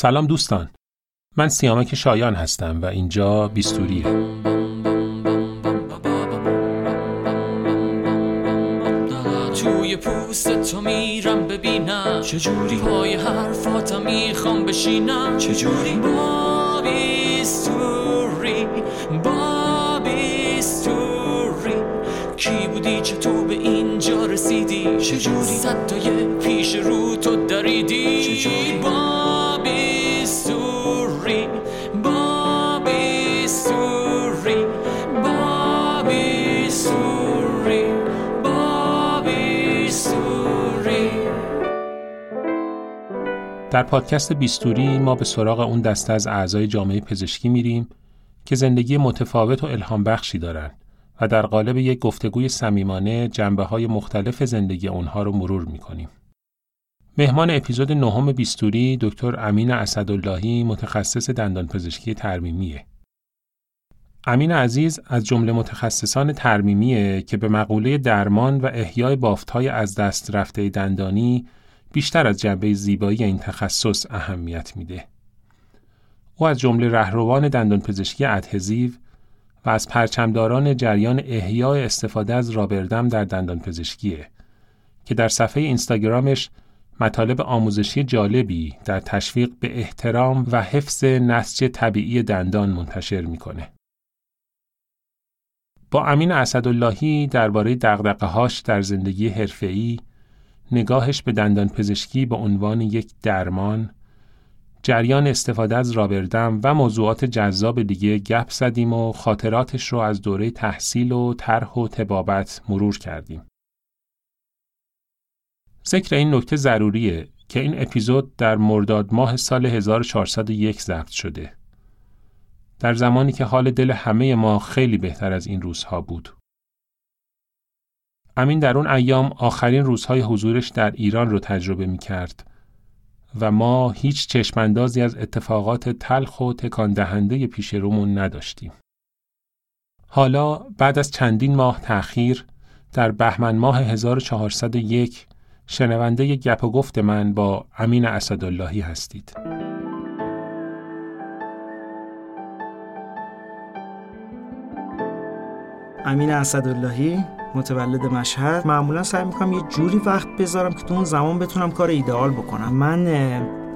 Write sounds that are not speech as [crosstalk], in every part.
سلام دوستان. من سیامک شایان هستم و اینجا بیستوریه. توی پوست تو میرم ببینم. چجوری پای حرفاتم می‌خوام بشینم. چجوری با بیستوری با بیستوری کی بودی؟ چطور به اینجا رسیدی؟ چجوری صدای پیش رو تو دریدی؟ چجوری در پادکست بیستوری ما به سراغ اون دسته از اعضای جامعه پزشکی میریم که زندگی متفاوت و الهام بخشی دارن و در قالب یک گفتگوی صمیمانه جنبه های مختلف زندگی اونها رو مرور می‌کنیم. مهمان اپیزود نهم بیستوری دکتر امین اسداللهی متخصص دندانپزشکی ترمیمیه. امین عزیز از جمله متخصصان ترمیمیه که به مقوله درمان و احیای بافتهای از دست رفته دندانی بیشتر از جنبه زیبایی این تخصص اهمیت میده. او از جمله رهروان دندانپزشکی ادهزیو و از پرچمداران جریان احیای استفاده از رابردم در دندانپزشکیه که در صفحه اینستاگرامش مطالب آموزشی جالبی در تشویق به احترام و حفظ نسج طبیعی دندان منتشر می‌کنه. با امین اسداللهی درباره دغدغه‌هاش در زندگی حرفه‌ای، نگاهش به دندان پزشکی به عنوان یک درمان، جریان استفاده از رابردم و موضوعات جذاب دیگه گپ زدیم و خاطراتش رو از دوره تحصیل و طرح و تبابت مرور کردیم. ذکر این نکته ضروریه که این اپیزود در مرداد ماه سال 1401 ضبط شده. در زمانی که حال دل همه ما خیلی بهتر از این روزها بود. امین در اون ایام آخرین روزهای حضورش در ایران رو تجربه می کرد و ما هیچ چشماندازی از اتفاقات تلخ و تکان دهنده پیش رومون نداشتیم. حالا بعد از چندین ماه تأخیر در بهمن ماه 1401 شنونده گپ و گفت من با امین اسداللهی هستید. امین اسداللهی متولد مشهد. معمولا سعی می‌کنم یه جوری وقت بذارم که تو اون زمان بتونم کار ایدئال بکنم. من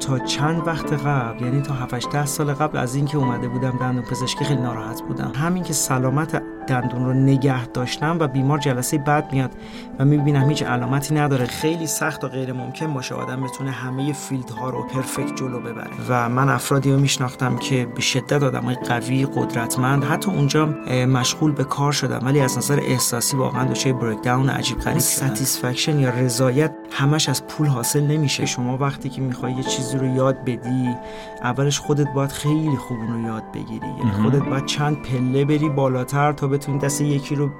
تا چند وقت قبل یعنی تا 7 10 سال قبل از اینکه اومده بودم دندون پزشکی خیلی ناراحت بودم. همین که سلامت دندون رو نگه داشتم و بیمار جلسه بعد میاد و می‌بینم هیچ علامتی نداره. خیلی سخت و غیر ممکن باشه آدم بتونه همه فیلدها رو پرفکت جلو ببره. و من افرادی رو میشناختم که به شدت آدمای قوی قدرتمند. حتی اونجا مشغول به کار شدم ولی از نظر احساسی واقعا دچار breakdown عجیب غریب satisfaction یا رضایت همش از پول حاصل نمیشه. شما وقتی که می‌خوای یه چیزی رو یاد بدی اولش خودت باید خیلی خوب اون رو یاد بگیری. یعنی خودت باید چند پله بری بالاتر تا بتونی دست یکی رو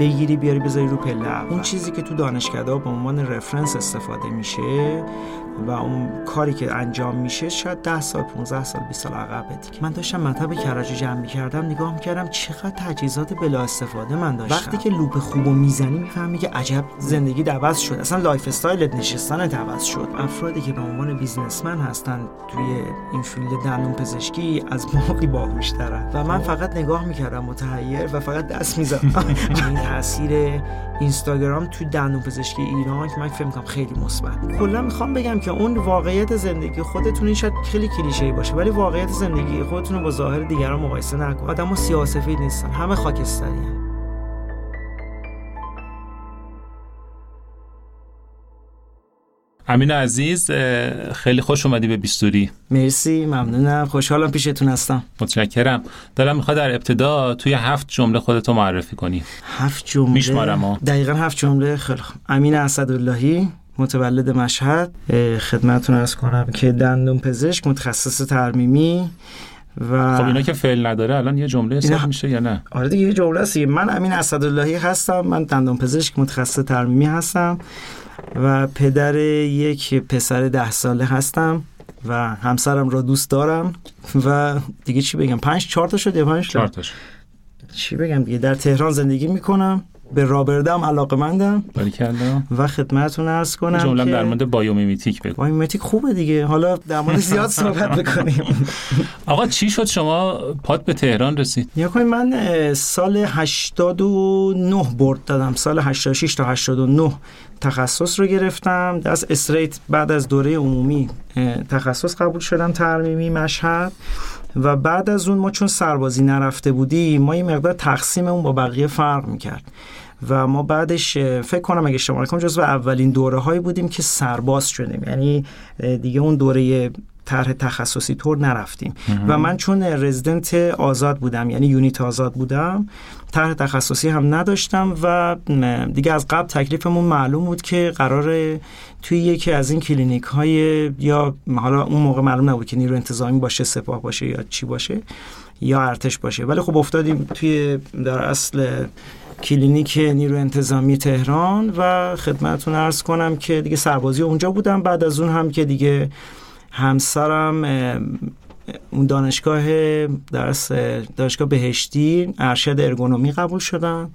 بگیری بیاری بذاری رو پله اول. اون چیزی که تو دانشکده به عنوان reference استفاده میشه و اون کاری که انجام میشه شاید 10 سال 15 سال 20 سال عقب دیگه. من داشتم مطب کرج جمع می‌کردم نگاه می‌کردم چقدر تجهیزات بلا استفاده من داشتم. وقتی که loupe خوبو می‌زنی می‌فهمی که عجب زندگی عوض شد. اصلا lifestyle ت نشستن عوض شد. افرادی که به عنوان businessman هستن توی این فیلد دندون پزشکی از موقعی باهوشترن. و من فقط نگاه می‌کردم متحیر و فقط دست می‌زدم. [laughs] تاثیر اینستاگرام تو دندون پزشکی ایران که من فکر می‌کنم خیلی مثبت کلا می‌خوام بگم که اون واقعیت زندگی خودتون این شاید خیلی کلیشه‌ای باشه ولی واقعیت زندگی خودتون رو با ظاهر دیگران مقایسه نکن آدم‌ها سیاه‌سفید نیستن همه خاکستری هن. امین عزیز خیلی خوش اومدی به بیستوری. مرسی ممنونم. خوشحالم پیشتون هستم. متشکرم. دلم می‌خواد در ابتدا توی هفت جمله خودتو معرفی کنی. هفت جمله؟ میشمارم دقیقا هفت جمله. خیلی امین اسداللهی متولد مشهد. خدمتتون ارز کنم که دندون پزشک متخصص ترمیمی و خب اینا که فعل نداره الان یه جمله حساب میشه یا نه؟ آره دیگه یه جمله است من امین اسداللهی هستم. من دندون پزشک متخصص ترمیمی هستم. و پدر یک پسر ده ساله هستم و همسرم را دوست دارم و دیگه چی بگم؟ پنج چهار تا شد یا پنج چهار تا چی بگم؟ دیگه در تهران زندگی می‌کنم. به rubber dam علاقه مندم و خدمتتون عرض کنم جمله که در مورد biomimetic بگو. biomimetic خوبه دیگه. حالا در مورد زیاد صحبت بکنیم. [laughs] آقا چی شد شما پات به تهران رسید؟ یا کنید من سال 89 board دادم. سال 86 تا 89 تخصص رو گرفتم. از استریت بعد از دوره عمومی تخصص قبول شدم ترمیمی مشهد. و بعد از اون ما چون سربازی نرفته بودیم ما یه مقدار تقسیممون با بقیه فرق می‌کرد. و ما بعدش فکر کنم اگه اشتباه نکنم جزو اولین دوره هایی بودیم که سرباز شدیم. یعنی دیگه اون دوره طرح تخصصی طور نرفتیم. و من چون رزیدنت آزاد بودم یعنی یونیت آزاد بودم طرح تخصصی هم نداشتم و دیگه از قبل تکلیفمون معلوم بود که قرار توی یکی از این کلینیک های یا حالا اون موقع معلوم نبود که نیرو انتظامی باشه سپاه باشه یا چی باشه یا ارتش باشه. ولی خب افتادیم توی در اصل کلینیک نیرو انتظامی تهران و خدمتتون عرض کنم که دیگه سربازی اونجا بودم. بعد از اون هم که دیگه همسرم اون دانشگاه درس دانشگاه بهشتی ارشد ارگونومی قبول شدم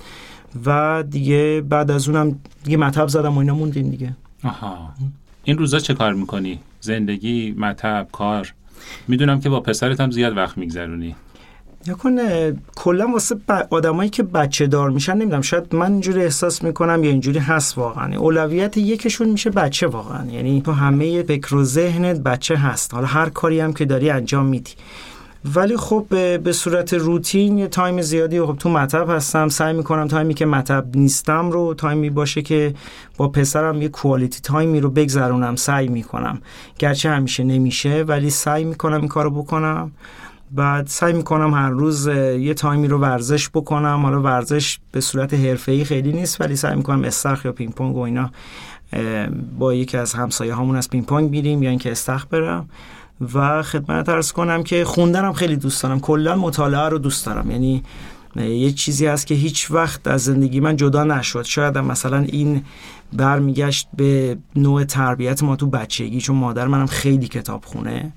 و دیگه بعد از اونم دیگه مطب زدم و اینا موندیم دیگه. آها. این روزا چه کار می‌کنی؟ زندگی مطب کار؟ می‌دونم که با پسرت هم زیاد وقت میگذرونی. یا کنه کلا واسه. آدمایی که بچه دار میشن نمی‌دونم شاید من اینجوری احساس می‌کنم یا اینجوری هست واقعا. اولویت یکشون میشه بچه واقعا. یعنی تو همه فکر و ذهنت بچه هست. حالا هر کاری هم که داری انجام میدی. ولی خب به به صورت روتین یه time زیادی خب تو مطب هستم. سعی می‌کنم time ی که مطب نیستم رو time ی باشه که با پسرم یه quality time ی رو بگذرونم. سعی می‌کنم. گرچه همیشه نمیشه ولی سعی می‌کنم این کارو بکنم. بعد سعی می‌کنم هر روز یه time ی رو ورزش بکنم. حالا ورزش به صورت حرفه‌ای خیلی نیست ولی سعی می‌کنم استخر یا پینگ پونگ و اینا با یکی از همسایه هامون از پینگ پونگ میریم یا اینکه استخر برم. و خدمت ارز کنم که خوندنم خیلی دوست دارم. کلا مطالعه رو دوست دارم. یعنی یه چیزی هست که هیچ وقت از زندگی من جدا نشد. شاید مثلا این برمیگشت به نوع تربیت ما تو بچگی چون مادر منم خیلی کتاب خونه.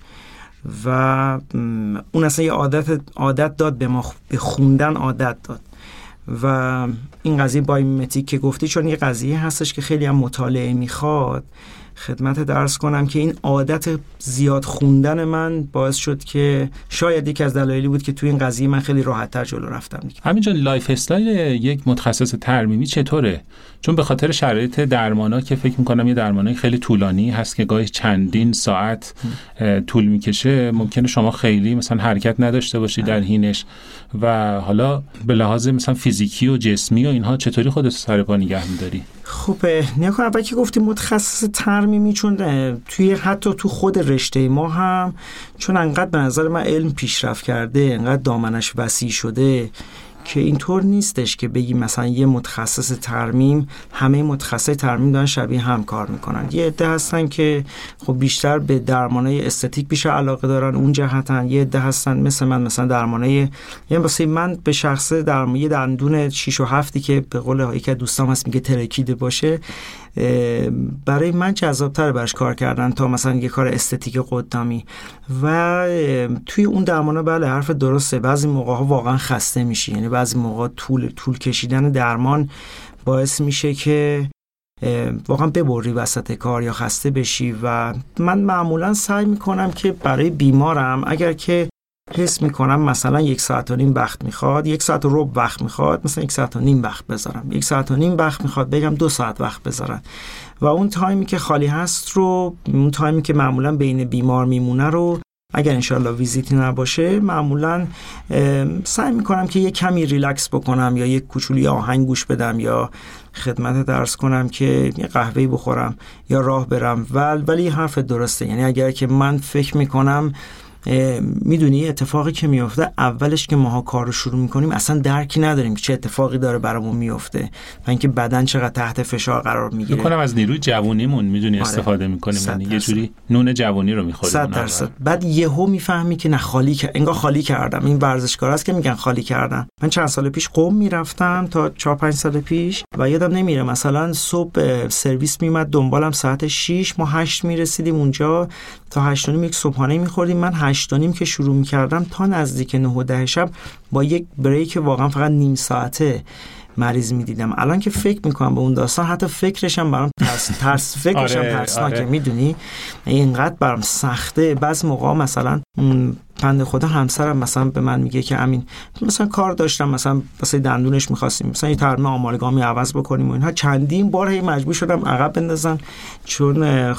و اون اصلا یه عادت عادت داد به ما به خوندن عادت داد. و این قضیه بایومتیک که گفتی چون یه قضیه هستش که خیلی هم مطالعه می‌خواد خدمتت عرض کنم که این عادت زیاد خوندن من باعث شد که شاید یکی از دلایلی بود که تو این قضیه من خیلی راحتتر جلو رفتم دیگه. همینجا lifestyle یک متخصص ترمیمی چطوره؟ چون به خاطر شرایط درمانا که فکر می‌کنم یه درمانای خیلی طولانی هست که گاهی چندین ساعت طول می‌کشه ممکنه شما خیلی مثلا حرکت نداشته باشی در حینش. و حالا به لحاظ مثلا فیزیکی و جسمی و اینها چطوری خودت سر پا نگه میداری؟ خب نیا اول که گفتیم متخصص ترمیمی چون توی حتی تو خود رشته ما هم چون انقدر به نظر من علم پیشرفت کرده انقدر دامنش وسیع شده که اینطور نیستش که بگیم مثلا یه متخصص ترمیم همه متخصص ترمیم دارن شبیه هم کار می‌کنن. یه عده هستن که خب بیشتر به درمانای استتیک بیشتر علاقه دارن اون جهتن. یه عده هستن مثل من مثلا درمانای یعنی واسه من به شخصه درم یه دندون 6 و 7 که به قول یکی از دوستام هست میگه ترکیده باشه. برای من جذابتر برش کار کردن تا مثلا یه کار استتیک قدامی. و توی اون درمانا بله حرف درسته. بعضی موقع ها واقعا خسته میشی. یعنی بعضی موقع طول طول کشیدن درمان باعث میشه که واقعا ببری وسط کار یا خسته بشی. و من معمولا سعی می‌کنم که برای بیمارم اگر که حس می‌کنم مثلا یک ساعت و نیم وقت می‌خواد یک ساعت و ربع وقت می‌خواد مثلا یک ساعت و نیم وقت بذارم. یک ساعت و نیم وقت می‌خواد بگم دو ساعت وقت بذارن. و اون time ی که خالی هست رو اون time ی که معمولا بین بیمار میمونه رو اگر انشالله ویزیتی نباشه معمولا سعی می‌کنم که یه کمی ریلکس بکنم یا یک کوچولی آهنگ گوش بدم یا خدمتت عرض کنم که یه قهوه بخورم یا راه برم. ول ولی حرف درسته. یعنی اگر که من فکر می‌کنم می‌دونی اتفاقی که میفته اولش که ماها کار رو شروع می‌کنیم اصلا درکی نداریم که چه اتفاقی داره برامون میفته و اینکه بدن چقدر تحت فشار قرار می‌گیره. می‌کنم از نیروی جوونیمون می‌دونی آره. استفاده می‌کنیم. یعنی یه. جوری نون جوونی رو می‌خوریم. صد درصد. بعد یهو می‌فهمی که نه خالی که انگار خالی کردم. این ورزشکار است که میگن خالی کردم. من چند سال پیش قم می‌رفتم تا 4 5 سال پیش و یادم نمیره مثلا صبح سرویس میمد دنبالم ساعت 6 ما 8 می‌رسیدیم اونجا تا 8 و نیم یک صبحانه میخوردیم. من 8 و نیم که شروع می‌کردم تا نزدیک 9 و 10 شب با یک بریک واقعا فقط نیم ساعته مریض می‌دیدم. الان که فکر می‌کنم به اون داستان حتی فکرشم برام ترس [laughs] ترس فکرشم آره، ترسناکه آره. می‌دونی؟ اینقدر برام سخته. بعض موقع مثلا بنده خدا همسرم مثلا به من میگه که امین مثلا کار داشتم مثلا واسه دندونش می‌خواستیم مثلا یه ترمیم آمالگامی عوض بکنیم و اینها چندین بار هی مجبور شدم عقب بندازم چون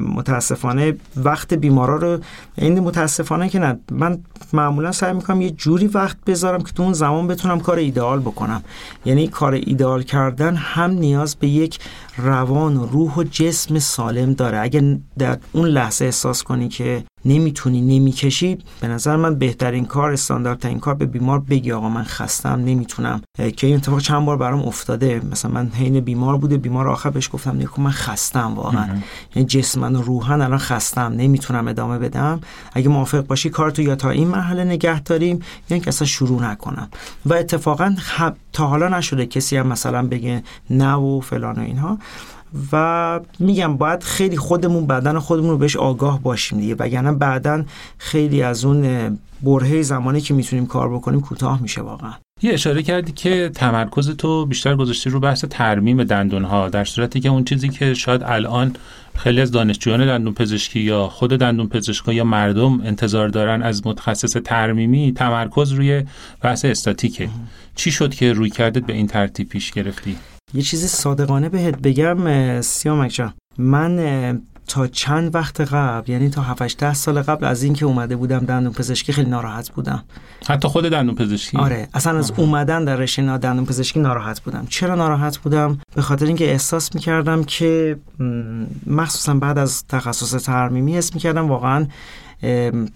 متاسفانه وقت بیمارا رو این متاسفانه که نه. من معمولا سعی می‌کنم یه جوری وقت بذارم که تو اون زمان بتونم کار ایدئال بکنم. یعنی کار ایدئال کردن هم نیاز به یک روان و روح و جسم سالم داره. اگه در اون لحظه احساس کنی که نمی‌تونی نمی‌کشی به نظر من بهترین کار استانداردترین کار به بیمار بگی آقا من خستم نمی‌تونم. که این اتفاق چند بار برام افتاده. مثلا من حین بیمار بوده بیمار آخر بهش گفتم نیکو من خستم واقعا. یعنی جسمن و روحن الان خستم نمی‌تونم ادامه بدم. اگه موافق باشی کارتو یا تا این مرحله نگه داریم یا اینکه اصلا شروع نکنم. و اتفاقا خب- تا حالا نشده. کسی هم مثلا بگه نه و فلان و اینها. و میگم باید خیلی خودمون بدن خودمون رو بهش آگاه باشیم دیگه. وگرنه بعدا خیلی از اون برهه زمانی که می‌تونیم کار بکنیم کوتاه میشه واقعا. یه اشاره کردی که تمرکز تو بیشتر گذاشتی رو بحث ترمیم دندون ها در صورتی که اون چیزی که شاید الان خیلی از دانشجویان دندون پزشکی یا خود دندون پزشکا یا مردم انتظار دارن از متخصص ترمیمی تمرکز روی بحث استاتیکه. چی شد که روی کردت به این ترتیب پیش گرفتی؟ یه چیزی صادقانه بهت بگم سیامک جان. من تا چند وقت قبل یعنی تا 7 ده سال قبل از اینکه اومده بودم دندون پزشکی خیلی ناراحت بودم. حتی خود دندون پزشکی؟ آره اصلا از. اومدن در رشته دندون پزشکی ناراحت بودم. چرا ناراحت بودم؟ به خاطر اینکه احساس می‌کردم که مخصوصا بعد از تخصص ترمیمی حس می‌کردم واقعا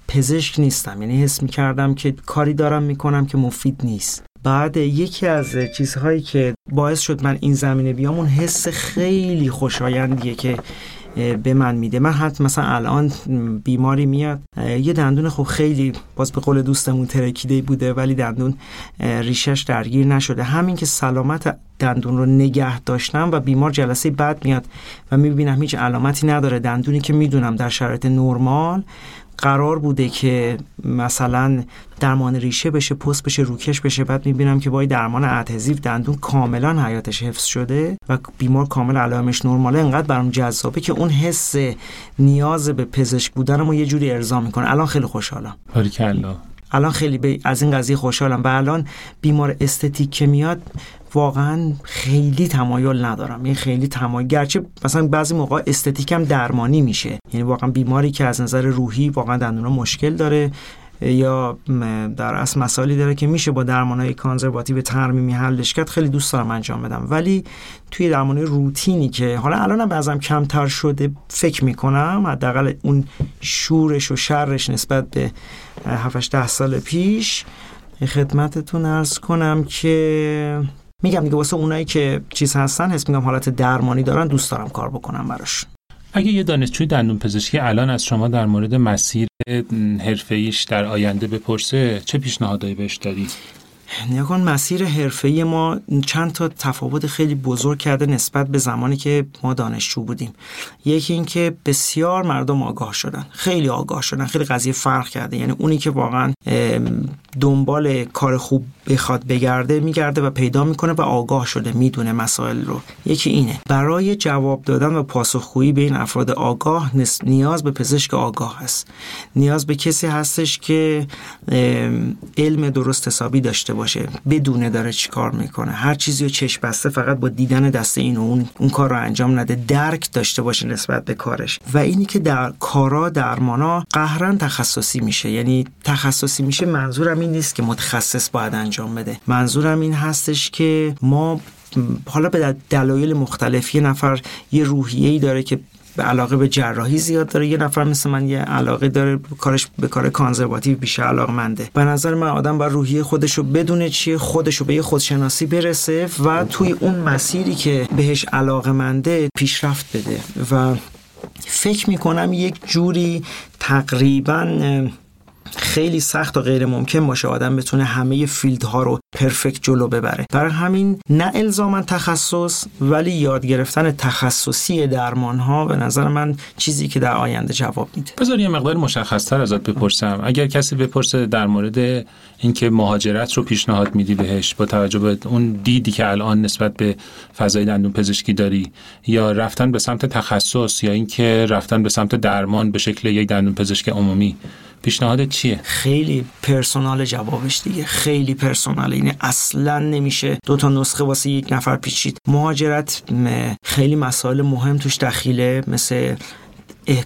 پزشک نیستم. یعنی حس می‌کردم که کاری دارم می‌کنم که مفید نیست. بعد یکی از چیزهایی که باعث شد من این زمینه بیام اون حس خیلی خوشایندیه که به من میده. من حتی مثلا الان بیماری میاد یه دندون خب خیلی باز به قول دوستمون ترکیده بوده ولی دندون ریشش درگیر نشده. همین که سلامت دندون رو نگه داشتم و بیمار جلسه بعد میاد و می‌بینم هیچ علامتی نداره. دندونی که می‌دونم در شرایط نرمال قرار بوده که مثلا درمان ریشه بشه پست بشه روکش بشه بعد می‌بینم که با درمان ادهزیو دندون کاملا حیاتش حفظ شده و بیمار کامل علائمش نرماله. انقدر برام جذابه که اون حس نیاز به پزشک بودنم رو یه جوری ارضا می‌کنه. الان خیلی خوشحالم. باریکلا الان خیلی از این قضیه خوشحالم. و الان بیمار استتیک که میاد واقعا خیلی تمایل ندارم. یعنی خیلی تمایل گرچه مثلا بعضی موقع استتیک هم درمانی میشه. یعنی واقعا بیماری که از نظر روحی واقعا دندونا مشکل داره. یا در اصل مسائلی داره که میشه با درمانهای کانزرواتیو ترمیمی حلش کرد خیلی دوست دارم انجام بدم. ولی توی درمان روتینی که حالا الانم بعضم کمتر شده فکر می‌کنم حداقل اون شورش و شرش نسبت به 7 ده سال پیش خدمتتون ارز کنم که میگم دیگه واسه اونایی که چیز هستن حس میگم حالت درمانی دارن دوست دارم کار بکنم براش اگه یه دانشجوی دندون پزشکی الان از شما در مورد مسیر حرفه‌ایش در آینده بپرسه چه پیشنهادایی بهش دادی؟ نگاه کن مسیر حرفه‌ای ما چند تا تفاوت خیلی بزرگ کرده نسبت به زمانی که ما دانشجو بودیم یکی اینکه بسیار مردم آگاه شدن خیلی آگاه شدن خیلی قضیه فرق کرده یعنی اونی که واقعا دنبال کار خوب بخواد بگرده میگرده و پیدا می‌کنه و آگاه شده می‌دونه مسائل رو. یکی اینه. برای جواب دادن و پاسخگویی به این افراد آگاه نیاز به پزشک آگاه هست. نیاز به کسی هستش که علم درست حسابی داشته باشه بدونه داره چی کار می‌کنه. هر چیزی رو چشم بسته فقط با دیدن دست این و اون اون کار رو انجام نده. درک داشته باشه نسبت به کارش. و اینی که در کارا درمانا قهرن تخصصی میشه. یعنی تخصصی میشه منظورم این نیست که متخصص باید انجام بده. منظورم این هستش که ما حالا به دلایل مختلف یه نفر یه روحیه‌ای داره که به علاقه به جراحی زیاد داره یه نفر مثل من یه علاقه داره کارش به کار کانزرواتیو بیشتر علاقه منده به نظر من آدم بر روحیه خودش رو بدونه چیه خودش رو به یه خودشناسی برسه و توی اون مسیری که بهش علاقه منده پیشرفت بده. و فکر می‌کنم یک جوری تقریبا خیلی سخت و غیر ممکن باشه آدم بتونه همه فیلدها رو پرفکت جلو ببره. برای همین نه الزاما تخصص ولی یاد گرفتن تخصصی درمان ها به نظر من چیزی که در آینده جواب میده. بذار یه مقدار مشخص تر ازت بپرسم. اگر کسی بپرسه در مورد اینکه مهاجرت رو پیشنهاد میدی بهش با توجه به اون دیدی که الان نسبت به فضای دندون پزشکی داری یا رفتن به سمت تخصص یا اینکه رفتن به سمت درمان به شکل یک دندون پزشک عمومی پیشنهاد چیه؟ خیلی پرسونال جوابش دیگه. خیلی پرسونال. اینه اصلا نمیشه دو تا نسخه واسه یک نفر پیچید. مهاجرت خیلی مسائل مهم توش دخیله مثل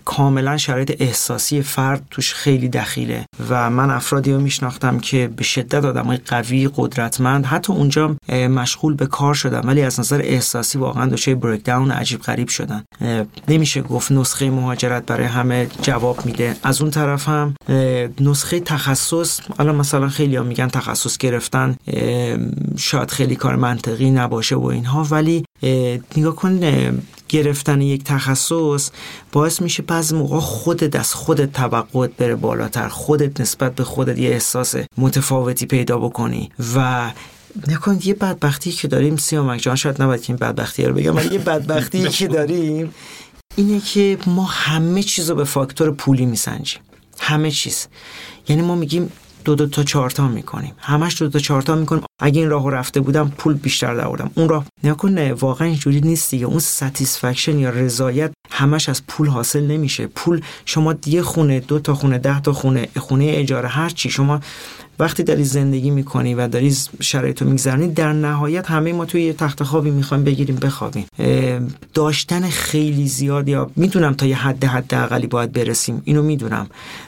کاملا شرایط احساسی فرد توش خیلی دخیله و من افرادی رو میشناختم که به شدت آدمای قوی قدرتمند حتی اونجا مشغول به کار شدن ولی از نظر احساسی واقعا دچار بریک داون عجیب غریب شدن. نمیشه گفت نسخه مهاجرت برای همه جواب میده. از اون طرف هم نسخه تخصص الان مثلا خیلی ها میگن تخصص گرفتن شاید خیلی کار منطقی نباشه و اینها ولی نگاه کن گرفتن یک تخصص باعث میشه بعضی موقع خودت از خودت توقعت بره بالاتر. خودت نسبت به خودت یه احساس متفاوتی پیدا بکنی. و نکن یه بدبختی که داریم سیامک جان شاید نباید که این بدبختی رو بگم ولی یه بدبختی [laughs] که داریم اینه که ما همه چیز رو به فاکتور پولی میسنجیم. همه چیز. یعنی ما میگیم دو دو تا چهارتا می‌کنیم. همش دو تا چهارتا می‌کنیم. اگه این راهو رفته بودم پول بیشتر داردم اون راه نکن واقعا اینجوری نیست دیگه. اون satisfaction یا رضایت همش از پول حاصل نمیشه. پول شما یه خونه دو تا خونه ده تا خونه خونه اجاره هر چی شما وقتی داری زندگی می‌کنی و داری شرایط رو میگذرنی در نهایت همه ما توی یه تخت خوابی می‌خوایم بگیریم بخوابیم. داشتن خیلی زیاد یا می‌دونم تا یه حد حد اقلی باید برسیم. اینو می‌دونم.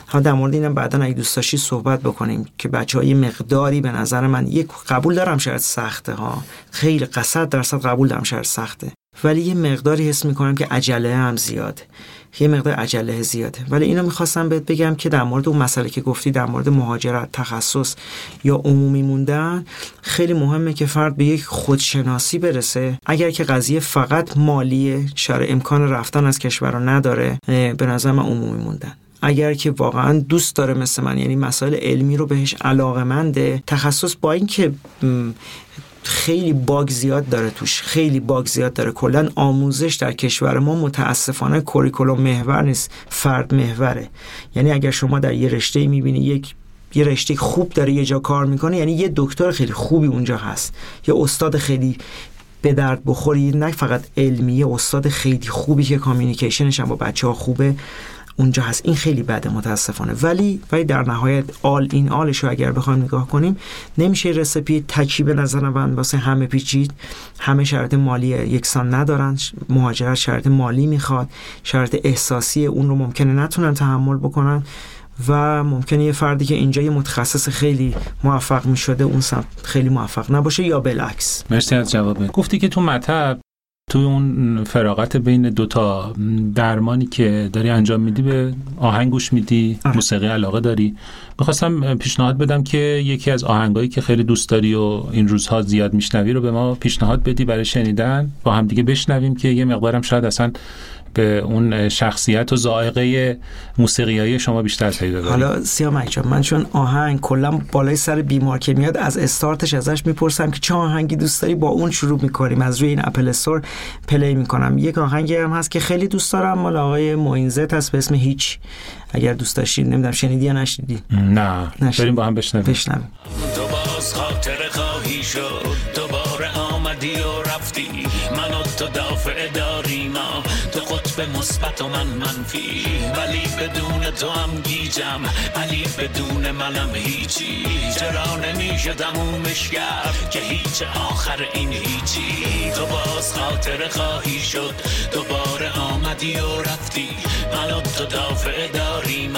ها در مورد اینم بعدا اگه دوست داشتی صحبت بکنیم که بچه های مقداری به نظر من یک قبول دارم شاید سخته ها. خیلی قصد درصد قبول دارم شاید سخته. ولی یه مقداری حس می‌کنم که عجله هم زیاده یه مقدار عجله زیاده. ولی اینو می‌خواستم بهت بگم که در مورد اون مسئله که گفتی در مورد مهاجرت تخصص یا عمومی موندن خیلی مهمه که فرد به یک خودشناسی برسه. اگر که قضیه فقط مالیه شر امکان رفتن از کشور رو نداره به نظر من عمومی موندن. اگر که واقعا دوست داره مثل من یعنی مسائل علمی رو بهش علاقه منده تخصص با اینکه خیلی bug زیاد داره توش. خیلی bug زیاد داره. کلا آموزش در کشور ما متاسفانه curriculum محور نیست. فرد محوره. یعنی اگر شما در یه رشته می‌بینی یک یه رشته خوب داره یه جا کار می‌کنه یعنی یه دکتر خیلی خوبی اونجا هست. یه استاد خیلی به درد بخوری نه فقط علمی استاد خیلی خوبی که communication ش هم با بچه ها خوبه. اونجا هست. این خیلی بده متاسفانه. ولی ولی در نهایت آل این آلش رو اگر بخوایم نگاه کنیم نمیشه رسپی تکی به نظر من واسه همه پیچید. همه شرط مالی یکسان ندارن. مهاجرت شرط مالی می‌خواد. شرط احساسی اون رو ممکنه نتونن تحمل بکنن و ممکنه یه فردی که اینجا یه متخصص خیلی موفق می شده اون سمت خیلی موفق نباشه یا بالعکس. مرسی از جوابه گفتی که تو مطب توی اون فراغت بین دوتا درمانی که داری انجام میدی به آهنگ گوش میدی آره. موسیقی علاقه داری می‌خواستم پیشنهاد بدم که یکی از آهنگایی که خیلی دوست داری و این روزها زیاد میشنوی رو به ما پیشنهاد بدی برای شنیدن با هم دیگه بشنویم که یه مقدارم شاید اصلا به اون شخصیت و ذائقه موسیقیایی شما بیشتر پی ببرید حالا سیامک من چون آهنگ کلا بالای سر بیمار که میاد از استارتش ازش می‌پرسم که چه آهنگی دوست داری با اون شروع می‌کنیم. از روی این اپل استور پلی می‌کنم. یک آهنگی هم هست که خیلی دوست دارم مال آقای موینزت هست به اسم هیچ. اگر دوست داشتید نمی‌دونم شنیدی یا نشنیدی؟ نه بریم با هم بشنویم. بشنویم. تو باز خاطر خواهی شد دوباره آمدی و رفتی. من و تو قطب مثبت و من منفی ولی بدون تو هم گیجم ولی بدون منم هیچی چرا نمیشه تمومش کرد که هیچ آخر این هیچی تو باز خاطر خواهی شد دوباره آمدی و رفتی. و تو دافع داریم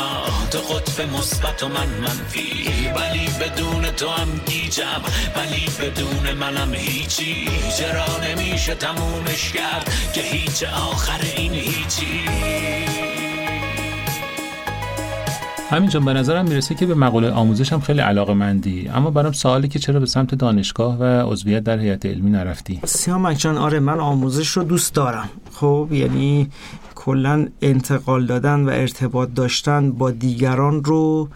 تو قطب مثبت و من منفی. ولی بدون تو هم گیجم ولی بدون منم هیچی. چرا نمیشه تمومش کرد که هیچ آخر این هیچی. همینجا به نظرم می‌رسه که به مقوله آموزش هم خیلی علاقه مندی اما برام سوالی که چرا به سمت دانشگاه و عضویت در هیئت علمی نرفتی؟ سیامک جان آره من آموزش رو دوست دارم. خب یعنی کلا انتقال دادن و ارتباط داشتن با دیگران رو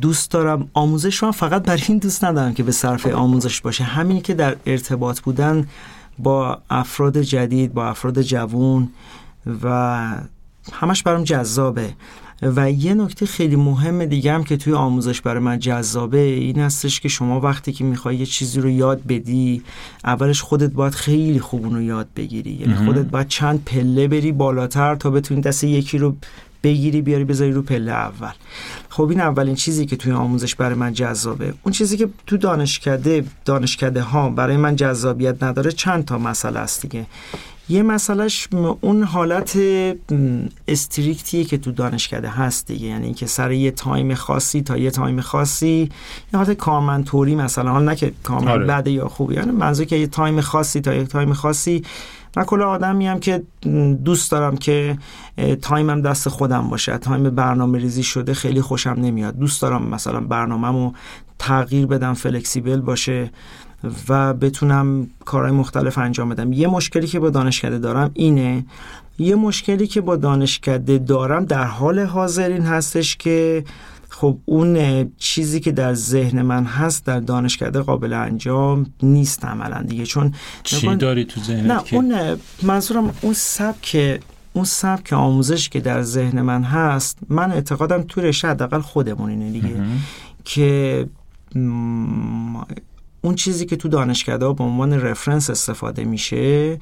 دوست دارم. آموزش رو فقط برای این دوست ندارم که به صرف آموزش باشه. همین که در ارتباط بودن با افراد جدید با افراد جوون و همش برام جذابه. و یه نکته خیلی مهم دیگه هم که توی آموزش برای من جذابه این هستش که شما وقتی که می‌خوای یه چیزی رو یاد بدی اولش خودت باید خیلی خوب اون رو یاد بگیری. یعنی خودت باید چند پله بری بالاتر تا بتونی دست یکی رو بگیری بیاری بذاری رو پله اول. خب این اولین چیزی که توی آموزش برای من جذابه. اون چیزی که تو دانشکده دانشکده ها برای من جذابیت نداره چند تا مسئله است دیگه. یه مسئلهش اون حالت strict یه که تو دانشکده هست دیگه. یعنی اینکه سر یه time خاصی تا یه time خاصی یه حالت کارمندطوری مثلا. حال نه که کامل آره. بده یا خوبی یعنی منظور که یه time خاصی تا یه time خاصی. من کل آدمی هم که دوست دارم که time م دست خودم باشه. time برنامه ریزی شده خیلی خوشم نمیاد. دوست دارم مثلا برنامه‌مو تغییر بدم flexible باشه. و بتونم کارهای مختلف انجام بدم. یه مشکلی که با دانشکده دارم اینه یه مشکلی که با دانشکده دارم در حال حاضر این هستش که خب اون چیزی که در ذهن من هست در دانشکده قابل انجام نیست عملا دیگه. چون چی داری تو ذهنت نه اون منظورم اون سبک اون سبک آموزش که در ذهن من هست من اعتقادم تو رشته حداقل خودمون اینه دیگه. که اون چیزی که تو دانشکده به عنوان رفرنس استفاده میشه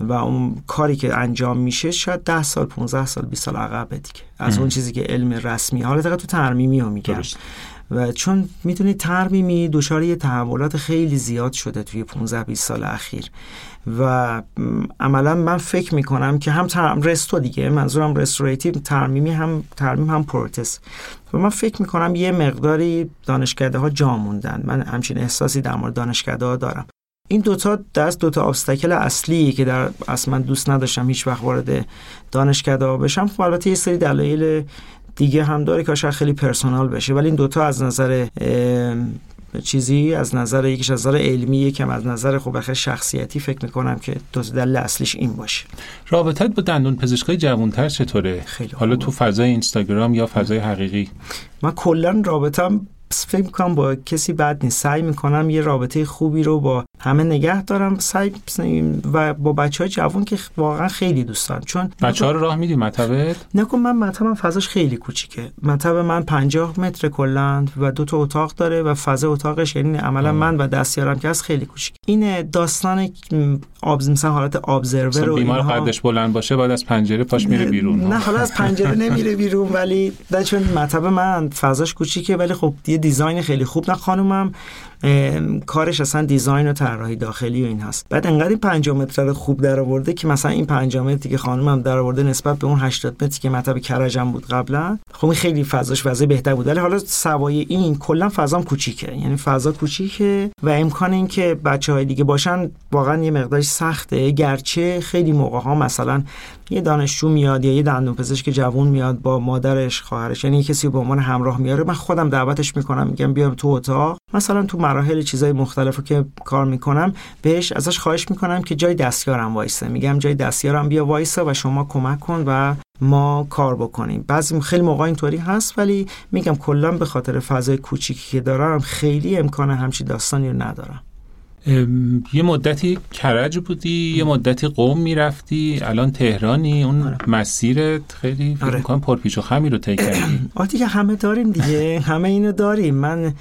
و اون کاری که انجام میشه شاید 10 سال 15 سال 20 سال عقبه دیگه. از اون چیزی که علم رسمی حالا تو ترمیمی رو میگم. و چون می‌دونید ترمیمی دچار یه تحولات خیلی زیاد شده توی 15 20 سال اخیر. و عملا من فکر می‌کنم که هم ترم resto دیگه منظورم restorative ترمیمی هم ترمیم هم پروتز و من فکر می‌کنم یه مقداری دانشکده ها جا موندن. من همچین احساسی در مورد دانشکده ها دارم. این دوتا دست دوتا obstacle اصلی که در اصلا دوست نداشتم هیچ وقت وارد دانشکده بشم خب البته یه سری دلایل دیگه هم داره که خیلی پرسونال بشه. ولی این دوتا از نظر چیزی از نظر یکیش از نظر علمی یکم از نظر خب شخصیتی فکر می‌کنم که دو دلیل اصلیش این باشه. رابطت با دندون پزشکای جوانتر چطوره؟ خیلی حالا تو فضای اینستاگرام یا فضای حقیقی؟ من کلا رابطم فکر می‌کنم با کسی بد نیست. سعی می‌کنم یه رابطه خوبی رو با همه نگه دارم. سعی و با بچه های جوان که واقعا خیلی دوست دارم چون بچه ها رو راه میدی مطبت؟ نکن من مطبم فضاش خیلی کوچیکه. مطب من 50 متر کلند و دو تا اتاق داره و فضا اتاقش یعنی عملا من و دستیارم که از خیلی کوچیک این داستان آبز مثلا حالت ابزرور رو بیمار. قدش بلند باشه بعد از پنجره پاش میره بیرون نه حالا از پنجره نمیره بیرون ولی چون مطب من فضاش کوچیکه ولی خب یه دیزاین خیلی خوب نه خانومم کارش اصلا دیزاین و طراحی داخلی و این هست. بعد انقدر این 5 متر خوب در آورده که مثلا این 5 متری که خانومم در آورده نسبت به اون 80 متری که مطب کرجم بود قبلا خب خیلی فضاش فضا بهتر بود. ولی حالا سوای این کلا فضام کوچیکه. یعنی فضا کوچیکه و امکان این که بچه های دیگه باشن واقعا یه مقدارش سخته. گرچه خیلی موقع ها مثلا یه دانشجو میاد یا یه دندون پزشک جوون میاد با مادرش خواهرش یعنی کسی به عنوان همراه میاره. من خودم دعوتش می‌کنم میگم بیا تو اتاق. مثلا تو مراحل چیزای مختلف که کار می‌کنم بهش ازش خواهش می‌کنم که جای دستیارم وایسه. میگم جای دستیارم بیا وایسه و شما کمک کن و ما کار بکنیم. بعضی خیلی موقع اینطوری هست ولی میگم کلا به خاطر فضای کوچیکی که دارم خیلی امکان همچی داستانی رو ندارم. یه مدتی کرج بودی یه مدتی قوم می‌رفتی الان تهرانی اون آره. مسیرت خیلی فکر آره. پرپیچ و خمی رو طی کردی دیگه همه داریم دیگه همه اینو داریم من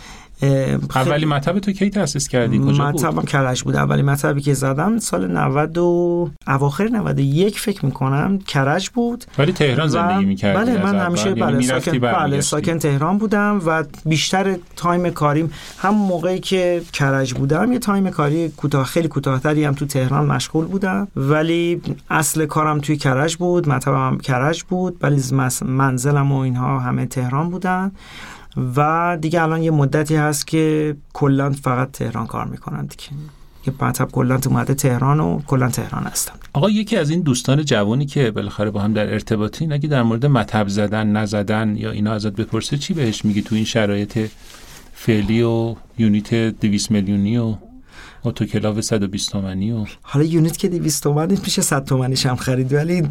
اولی مطب تو کی تاسیس کردی؟ کجا مطبم بود کرج بود. اولی مطبی که زدم سال 90 و اواخر 91 فکر می‌کنم کرج بود. ولی تهران زندگی می‌کردی بله من همیشه یعنی بله ساکن بله ساکن تهران بودم و بیشتر تایم کاریم هم موقعی که کرج بودم یه تایم کاری کوتاه خیلی کوتاهتری هم تو تهران مشغول بودم. ولی اصل کارم توی کرج بود مطبم کرج بود. ولی منزلم و اینها همه تهران بودن. و دیگه الان یه مدتی هست که کلا فقط تهران کار می‌کنن دیگه. که مطب کلا تو مده تهران و کلا تهران هستم. آقا یکی از این دوستان جوانی که بالاخره با هم در ارتباطی اگه در مورد مطب زدن نزدن یا اینا ازت بپرسه چی بهش میگی تو این شرایط فعلی و یونیت 200 میلیونی و اتوکلاو 120 تومانی و حالا یونیت که 200 تومانی میشه 100 تومانیش هم خرید ولی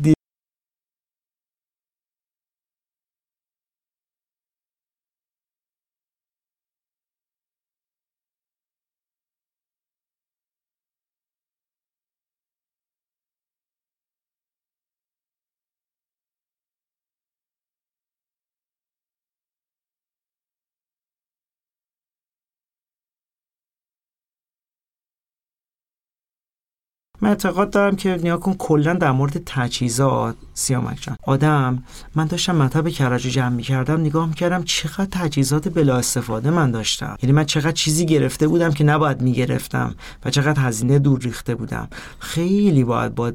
من اعتقاد دارم که نگاه کن کلا در مورد تجهیزات سیامک جان. آدم من داشتم مطب کرج جمع می‌کردم نگاه می‌کردم چقدر تجهیزات بلا استفاده من داشتم. یعنی من چقدر چیزی گرفته بودم که نباید می‌گرفتم و چقدر هزینه دور ریخته بودم. خیلی باید با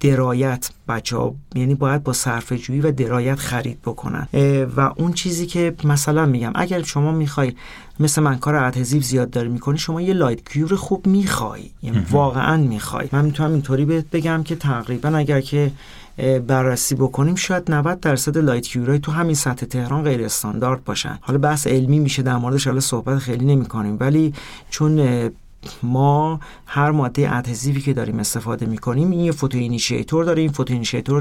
درایت بچه ها یعنی باید با صرفه جویی و درایت خرید بکنن. و اون چیزی که مثلا میگم اگر شما می‌خوای مثل من کار adhesive زیاد داری می‌کنی شما یه light cure خوب می‌خوای. یعنی واقعا می‌خوای. من می‌تونم اینطوری بهت بگم که تقریبا اگر که بررسی بکنیم شاید 90 درصد light cure ای تو همین سطح تهران غیر استاندارد باشن. حالا بحث علمی میشه در موردش حالا صحبت خیلی نمی کنیم ولی چون ما هر ماده adhesive ی که داریم استفاده می‌کنیم این یه photo initiator داره. این فوتو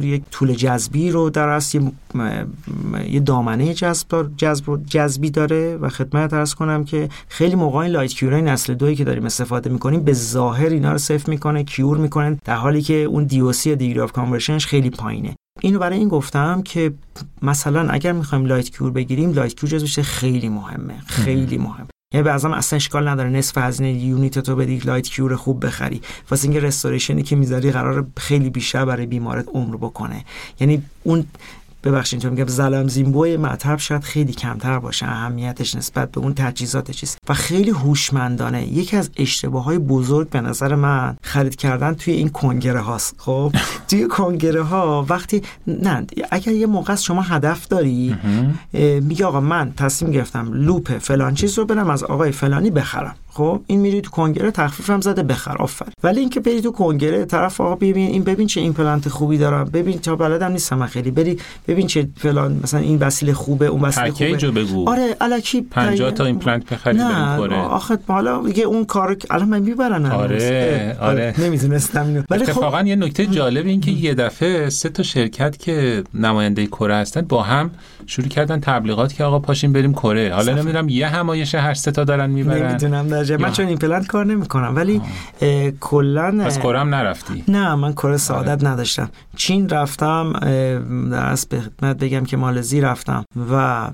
یک طول جذبی رو داراست یه, دامنه جذب جذب جذبی داره و خدمت عرض کنم که خیلی موقع این light cure ای نسل دوی که داریم استفاده می‌کنیم به ظاهر اینا رو سفت می‌کنه cure می‌کنن در حالی که اون DC degree of conversion ش خیلی پایینه. اینو برای این گفتم که مثلا اگر می‌خوایم light cure بگیریم light cure جزوش خیلی مهمه خیلی مهم. یعنی بعضا اصلا اشکال نداره نصف هزینه یونیت تو بدی light cure خوب بخری. واسه اینکه restoration ی که می‌ذاری قراره خیلی بیشتر برای بیمارت عمر بکنه. یعنی اون ببخشید تو میگم زلم زیمبوی مطب شاید خیلی کمتر باشه اهمیتش نسبت به اون تجهیزات چیز و خیلی هوشمندانه یکی از اشتباه های بزرگ به نظر من خرید کردن توی این کنگره هاست. خب [laughs] توی کنگره ها وقتی نه اگر یه موقع شما هدف داری میگه آقا من تصمیم گرفتم loupe فلان چیز رو برم از آقای فلانی بخرم. خب این میری تو کنگره تخفیفم زده بخر offer. ولی اینکه بری تو کنگره طرف آقا ببین این ببین چه ایمپلنت خوبی دارم. ببین تا بلدم نیستم خیلی. بری ببین چه فلان مثلا این وسیله خوبه اون وسیله خوبه. بگو. آره الکی 50 تا ایمپلنت بخری نه آخه حالا دیگه اون کارو الان من می‌برن آره آره. نمی‌دونستم اینو. ولی خب اتفاقا یه نکته جالب این که یه دفعه سه تا شرکت که نماینده کره هستن با هم شروع کردن تبلیغات که آقا پاشیم بریم کره. حالا نمی‌دونم یه همایش هر سه تا دارن می‌برن. نمی‌دونم درجه. من چون این کار نمی‌کنم ولی کلا پس کره هم نرفتی؟ نه من کره سعادت نداشتم. چین رفتم در به خدمت بگم که مالزی رفتم و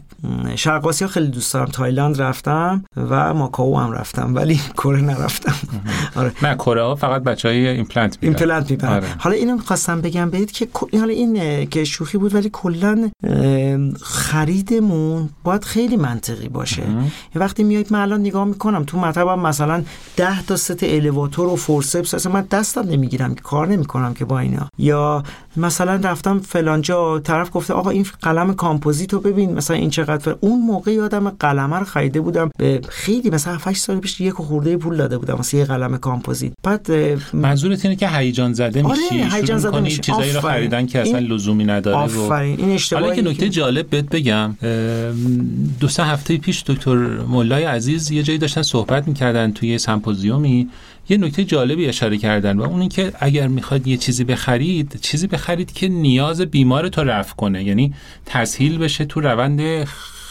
شرق آسیا خیلی دوست دارم. تایلند رفتم و ماکائو هم رفتم ولی [laughs] کره نرفتم. آره. نه کره ها فقط بچهای ایمپلنت می‌برن ایمپلنت می‌برن آره. حالا اینو می‌خواستم بگم بهت که حالا این که شوخی بود ولی کلا خریدمون باید خیلی منطقی باشه. یه وقتی میایید من الان نگاه می‌کنم تو مطبم مثلا 10 تا ست elevator و forceps اصلا من دستم نمی‌گیرم که کار نمی‌کنم که با اینا. یا مثلا رفتم فلانجا طرف گفته آقا این قلم کامپوزیت رو ببین. مثلا این چقدر اون موقع یادم قلم رو خریده بودم. به خیلی مثلا 8 سال پیش یک خورده پول داده بودم مثلا یه قلم کامپوزیت. بعد منظورت اینه که هیجان زده میشی؟ آره هیجان زده میشی چیزایی رو خریدن که اصلا لزومی نداره آفرین. این اشتباهی حالا که نکته جالب بهت بگم. دو سه هفته پیش دکتر مولای عزیز یه جایی داشتن صحبت می‌کردن توی سمپوزیومی یه نکته جالبی اشاره کردن و اون اینکه اگر می‌خواد یه چیزی بخرید چیزی بخرید که نیاز بیمار تو رفع کنه یعنی تسهیل بشه تو روند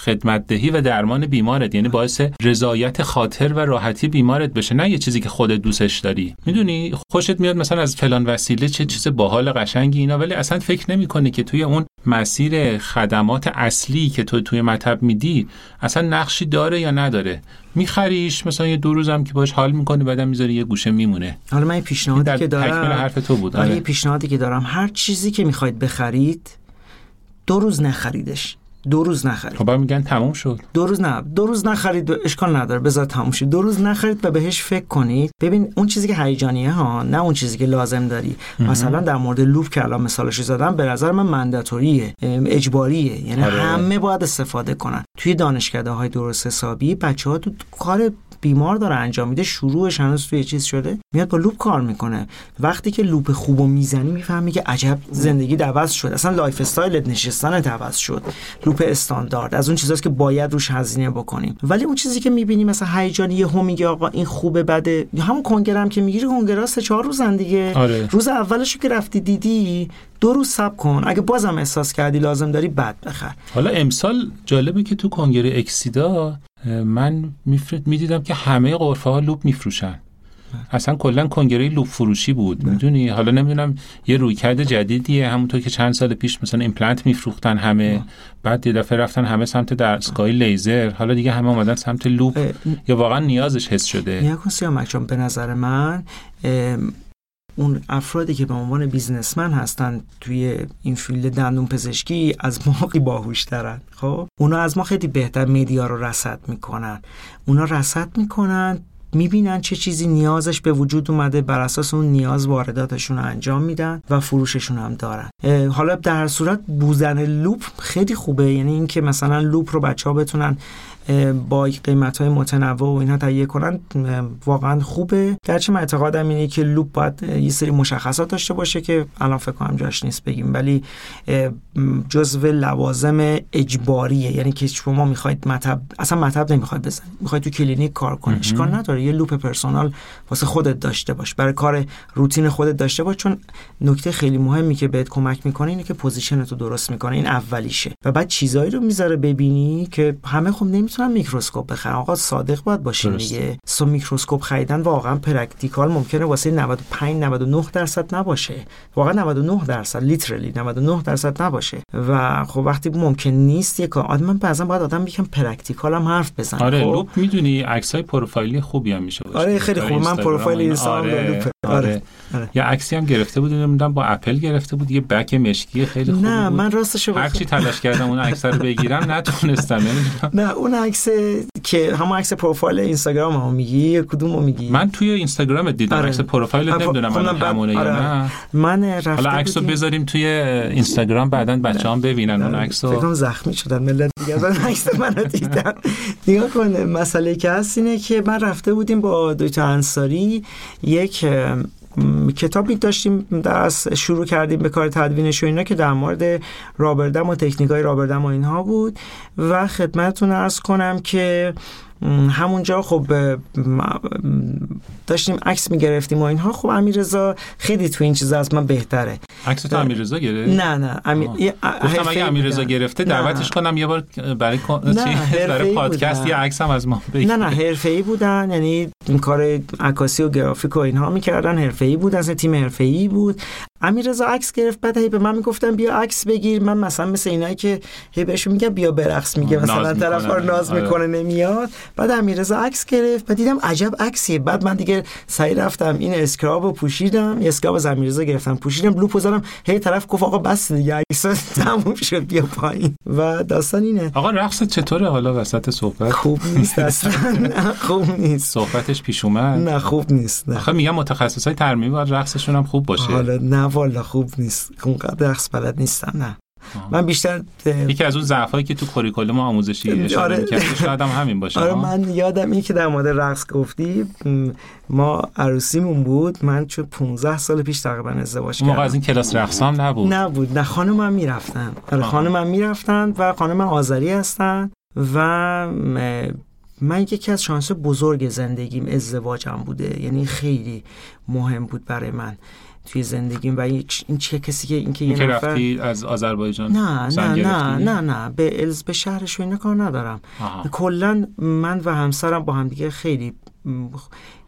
خدمت دهی و درمان بیمارت یعنی باعث رضایت خاطر و راحتی بیمارت بشه نه یه چیزی که خودت دوستش داری. می‌دونی؟ خوشت میاد مثلا از فلان وسیله چه چیز باحال قشنگی اینا ولی اصلا فکر نمی‌کنه که توی اون مسیر خدمات اصلی که تو توی مطب میدی اصلا نقشی داره یا نداره. میخریش مثلا یه دو روزم که باش حال می‌کنی بعدم می‌ذاری یه گوشه میمونه. حالا من پیشنهادی که دارم حرف تو بود. آره. پیشنهادی که دارم. هر چیزی که می‌خواید بخرید دو روز نخریدش. دو روز نخرید. خب میگن تموم شد. دو روز نه دو روز نخرید اشکال نداره بذار تموم شد دو روز نخرید و بهش فکر کنید. ببین اون چیزی که هیجانیه ها نه اون چیزی که لازم داری. مثلا در مورد لوپ که الان مثالش زدم به نظر من منداتوریه اجباریه. یعنی آره. همه باید استفاده کنن. توی دانشکده های درست حسابی بچه ها تو کار بیمار داره انجام میده شروعش هنوز توی چیز شده میاد با loupe کار می‌کنه. وقتی که loupe خوبو می‌زنی می‌فهمی که عجب زندگی عوض شد. اصلا lifestyle ت نشستن عوض شد. loupe استاندارد از اون چیزاست که باید روش هزینه بکنیم. ولی اون چیزی که می‌بینی مثلا هیجانی یهو میگه آقا این خوبه بده. همون کنگره که می‌گیری کنگره سه چهار روز دیگه. آره. روز اولشو که رفتی دیدی دو روز صبر کن. اگه بازم احساس کردی لازم داری بعد بخر. حالا امسال جالبه که تو کنگره اکسیدا من می‌دیدم که همه غرفه ها loupe میفروشن. اصلا کلا کنگره loupe فروشی بود. می‌دونی؟ حالا نمی‌دونم یه رویکرد جدیدیه. همونطور که چند سال پیش مثلا ایمپلنت میفروختن همه. بعد یه دفعه رفتن همه سمت دستگاه لیزر. حالا دیگه همه اومدن سمت loupe. یا واقعا نیازش حس شده. کن به نظر من اون افرادی که به عنوان businessman هستن توی این field دندون پزشکی از ما باهوشترن خب؟ اونا از ما خیلی بهتر media رو رصد می‌کنن. اونا رصد می‌کنن می‌بینن چه چیزی نیازش به وجود اومده بر اساس اون نیاز وارداتشون رو انجام میدن و فروششون هم دارن. حالا در صورت بودن loupe خیلی خوبه یعنی اینکه مثلا loupe رو بچه ها بتونن با قیمت های متنوع و اینها تهیه کنن واقعا خوبه. گرچه من اعتقادم اینه که loupe باید یه سری مشخصات داشته باشه که الان فکر کنم جاش نیست بگیم. ولی جزو لوازم اجباریه. یعنی که شما می‌خواید مطب اصلا مطب نمی‌خواید بزنید. می‌خواید تو کلینیک کار کنی اشکال نداره. یه loupe personal واسه خودت داشته باش. برای کار روتین خودت داشته باش. چون نکته خیلی مهمی که بهت کمک می‌کنه اینه که position تو درست می‌کنه این اولیشه. و بعد چیزایی رو می‌ذاره ببینی که همه خب نمی‌تونن میکروسکوپ بخرن. آقا صادق باید باشین دیگه. so میکروسکوپ خریدن واقعا practical ممکنه واسه 95 99 درصد نباشه. واقعا 99 درصد literally 99 درصد نباشه. و خب وقتی ممکن نیست یک آدم من بعضا باید آدم یکم practical هم حرف بزنه آره خب؟ loupe می‌دونی عکسای پروفایلی خوبی هم میشه باشه آره خیلی خوب من پروفایل اینستاگرام آره. آره. آره. آره. یا عکسی هم گرفته بود نمی‌دونم با اپل گرفته بود یه back مشکی خیلی خوب نه من راستش هر چی تلاش کردم اون عکس رو بگیرم نتونستم نه اون عکس که همون عکس پروفایل اینستاگرام هم میگی کدومو میگی من توی اینستاگرام دیدم آره. عکس پروفایل نمی‌دونم من همونه آره. یا نه من رفته حالا عکسو بذاریم توی اینستاگرام بعدا بچه‌ها ببینن اون عکسو فکر زخمی شدن. ملت دیگه از عکس منو دیدن. نگاه کن مسئله که هست اینه که من رفته بودیم با دکتر انصاری یک کتابی داشتیم درس شروع کردیم به کار تدوینش و اینا که در مورد رابردم و تکنیک های رابردم و اینها بود. و خدمتتون ارز کنم که همونجا خب داشتیم عکس می‌گرفتیم و اینها. خب امیررضا خیلی تو این چیزا از من بهتره. عکس تو امیررضا گرفت؟ نه نه. امیر گفتم اگه امیررضا گرفته دعوتش کنم یه بار برای [laughs] برای پادکست یه عکس هم از ما بگیر. نه نه حرفه‌ای بودن. یعنی این کار عکاسی و گرافیک و اینها می‌کردن. حرفه‌ای بودن از تیم حرفه‌ای بود. امیررضا عکس گرفت بعد هی به من می‌گفتن بیا عکس بگیر. من مثلا مثل اینایی که هی بهشون میگم بیا برقص میگه. مثلا طرف ناز آره. می‌کنه نمیاد. بعد امیررضا عکس گرفت بعد دیدم عجب عکسیه. بعد من دیگه سعی رفتم این scrub و پوشیدم. scrub از امیررضا گرفتم پوشیدم loupe و زدم هی طرف گفت آقا بس دیگه عکس تموم شد بیا پایین. و داستان اینه. آقا رقص چطوره حالا وسط صحبت؟ خوب نیست اصلا. [laughs] خوب نیست. صحبتش پیش اومد. نه خوب نیست آخه میگم متخصصای ترمیم باید رقصشون هم خوب باشه. حالا نه والا خوب نیست. اونقدر رقص بلد نیستم نه. من بیشتر یکی از اون ضعفایی که تو کوریکولوم آموزشی اشاره آره... شاید هم همین باشه آره من یادم این که در مورد رقص گفتی ما عروسیمون بود من چون 15 سال پیش تقریبا ازدواج کردم موقع از این کلاس رقص هم نبود؟ نبود نه خانم هم می‌رفتن. آره خانم هم می‌رفتن و خانم آذری هستن و من یکی از شانس بزرگ زندگیم ازدواجم بوده. یعنی خیلی مهم بود برای من. توی زندگیم و این چه کسی که اینکه یه نفر رفتی از آذربایجان نه نه نه نه نه به الز به شهرش و اینا کار ندارم. کلا من و همسرم با هم دیگه خیلی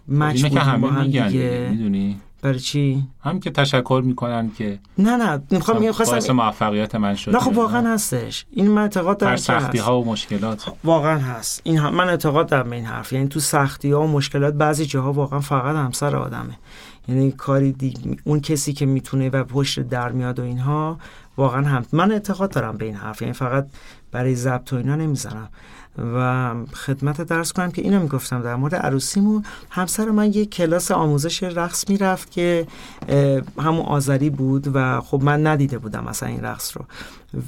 مچ بودیم با هم دیگه. می‌دونی؟ برای چی؟ هم که تشکر می‌کنن که نه نه می‌خوام میگم خواستم موفقیت من شد نه خب واقعا هستش. این من اعتقاد دارم سختی ها و مشکلات. واقعا هست. این من اعتقاد دارم این حرف. یعنی تو سختی ها و مشکلات بعضی جاها واقعا فقط همسر آدمه. یعنی کاری دی... اون کسی که می‌تونه و پشت در میاد و اینها واقعا هم من اعتقاد دارم به این حرف یعنی فقط برای ضبط و اینا نمی‌زنم و خدمت درس کنم که اینو می‌گفتم در مورد عروسیمون. همسر من یک کلاس آموزش رقص می‌رفت که همون آذری بود و خب من ندیده بودم مثلا این رقص رو.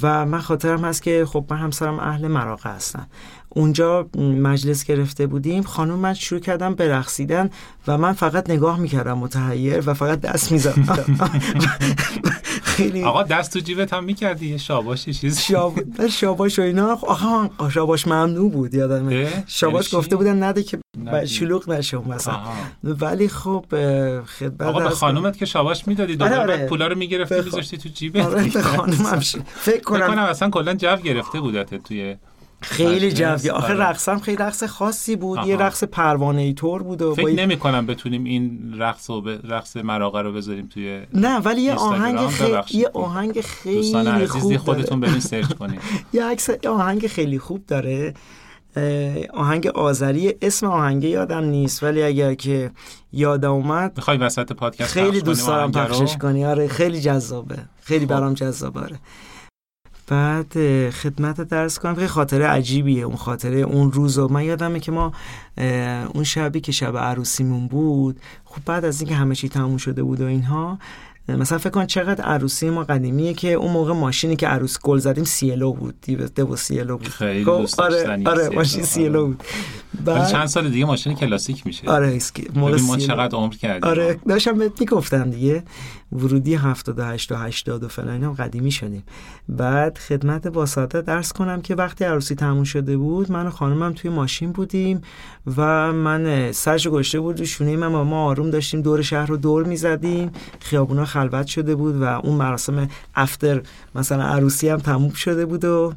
و من خاطرم هست که خب من همسرم اهل مراقه هستن. اونجا مجلس گرفته بودیم خانم من شروع کردم به رقصیدن و من فقط نگاه می‌کردم متحیر و فقط دست می‌زدم. [laughs] [laughs] خیلی آقا دست تو جیبت هم می‌کردی؟ یه شاباشی چیز شاب... شاباش و اینا. آها شاباش ممنوع بود یادمه شاباش گفته بودن نده که شلوغ نشه مثلا ولی خب خدمت آقا به خانومت که شاباش می‌دادی دوباره آره آره. پولا رو می‌گرفتی میذاشتی تو جیبت. آره خانومم فکر کنم اصلا کلا جو گرفته بودت توی خیلی جوی آخه آره. رقصم خیلی رقص خاصی بود یه رقص پروانه ای طور بود و فکر نمی کنم بتونیم این رقص و رقص مراقه رو بذاریم توی نه ولی یه آهنگ خیلی یه آهنگ خیلی دوستان عزیزی خودتون برین [laughs] سرچ کنید یه عکس آهنگ خیلی خوب داره. آهنگ آذری اسم آهنگ یادم نیست ولی اگر که یادم اومد می‌خوای وسط پادکست خیلی دوست دارم پخشش کنی. آره خیلی جذابه. خیلی خب. برام جذابه. آره. بعد خدمت درس کنم. خیلی خاطره عجیبیه اون خاطره اون روز و من یادمه که ما اون شبی که شب عروسیمون بود خب بعد از اینکه همه چی تموم شده بود و اینها مثلا فکر کن چقدر عروسی ما قدیمیه که اون موقع ماشینی که عروس گل زدیم سیلو بود. دیو سیلو بود. خیلی خب، دوست آره آره ماشین سیلو بود. بعد چند سال دیگه ماشین کلاسیک میشه. آره اسکی ما چقدر عمر کردیم. آره داشتم بهت می‌گفتم دیگه. ورودی 78 و 80 و فلان اینا قدیمی شدیم. بعد خدمت واسطه درس کنم که وقتی عروسی تموم شده بود من و خانمم توی ماشین بودیم و من سرش گشته بود شونه من ما آروم داشتیم دور شهر رو دور می‌زدیم. خیابونا خلوت شده بود و اون مراسم افتر مثلا عروسی هم تموم شده بود و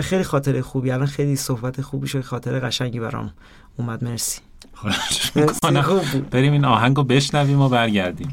خیلی خاطر خوبی. الان خیلی صحبت خوبی شد خاطر قشنگی برام اومد. مرسی. بریم این آهنگو بشنویم و برگردیم.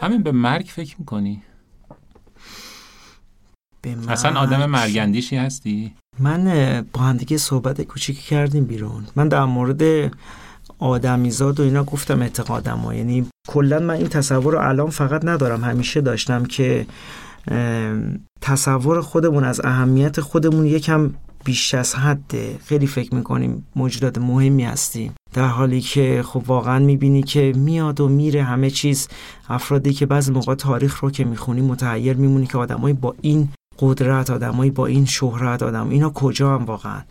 همین به مرگ فکر می‌کنی؟ به مرگ... اصلا آدم مرگندیشی هستی؟ من با هم دیگه صحبت کوچیکی کردیم بیرون. من در مورد آدمیزاد و اینا گفتم اعتقادم و یعنی کلا من این تصور رو الان فقط ندارم. همیشه داشتم که تصور خودمون از اهمیت خودمون یکم بیش از حده. خیلی فکر می‌کنیم موجودات مهمی هستیم. در حالی که خب واقعا می‌بینی که میاد و میره همه چیز. افرادی که بعضی موقع تاریخ رو که می‌خونی متحیر میمونی که آدمایی با این قدرت آدمایی با این شهرت آدم اینا کجا هم واقعا؟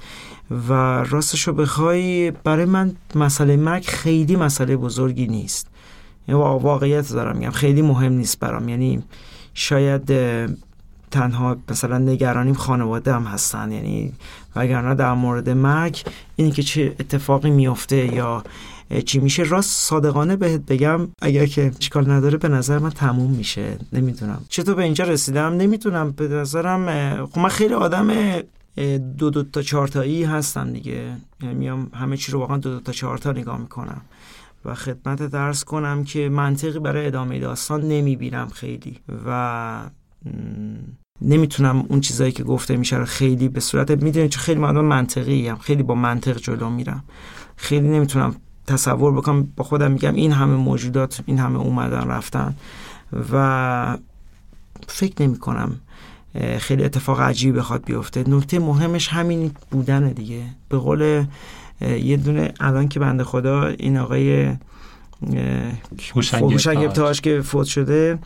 و راستش رو بخوای برای من مسئله مرگ خیلی مسئله بزرگی نیست. یعنی واقعیت دارم میگم خیلی مهم نیست برام. یعنی شاید تنها مثلا نگرانیم خانواده هم هستن. یعنی وگرنه در مورد مرگ اینی که چه اتفاقی میافته یا چی میشه. راست صادقانه بهت بگم اگر که اشکال نداره به نظر من تموم میشه. نمی‌دونم. چطور به اینجا رسیدم؟ نمی‌تونم به نظرم خب من خیلی آدم دو دو تا چهار تایی هستم دیگه. یعنی میام همه چی رو واقعا دو دو تا چهار تا نگاه می‌کنم. و خدمت درس کنم که منطقی برای ادامه داستان نمی‌بینم خیلی و نمی‌تونم اون چیزایی که گفته میشه رو خیلی به صورت می‌دونید چه خیلی من منطقی هم خیلی با منطق جلو میرم. خیلی نمی‌تونم تصور بکنم با خودم میگم این همه موجودات این همه اومدن رفتن و فکر نمی کنم خیلی اتفاق عجیبی بخواد بیفته. نکته مهمش همین بودن دیگه. به قول یه دونه الان که بنده خدا این آقای هوشنگ ابتهاش که فوت شده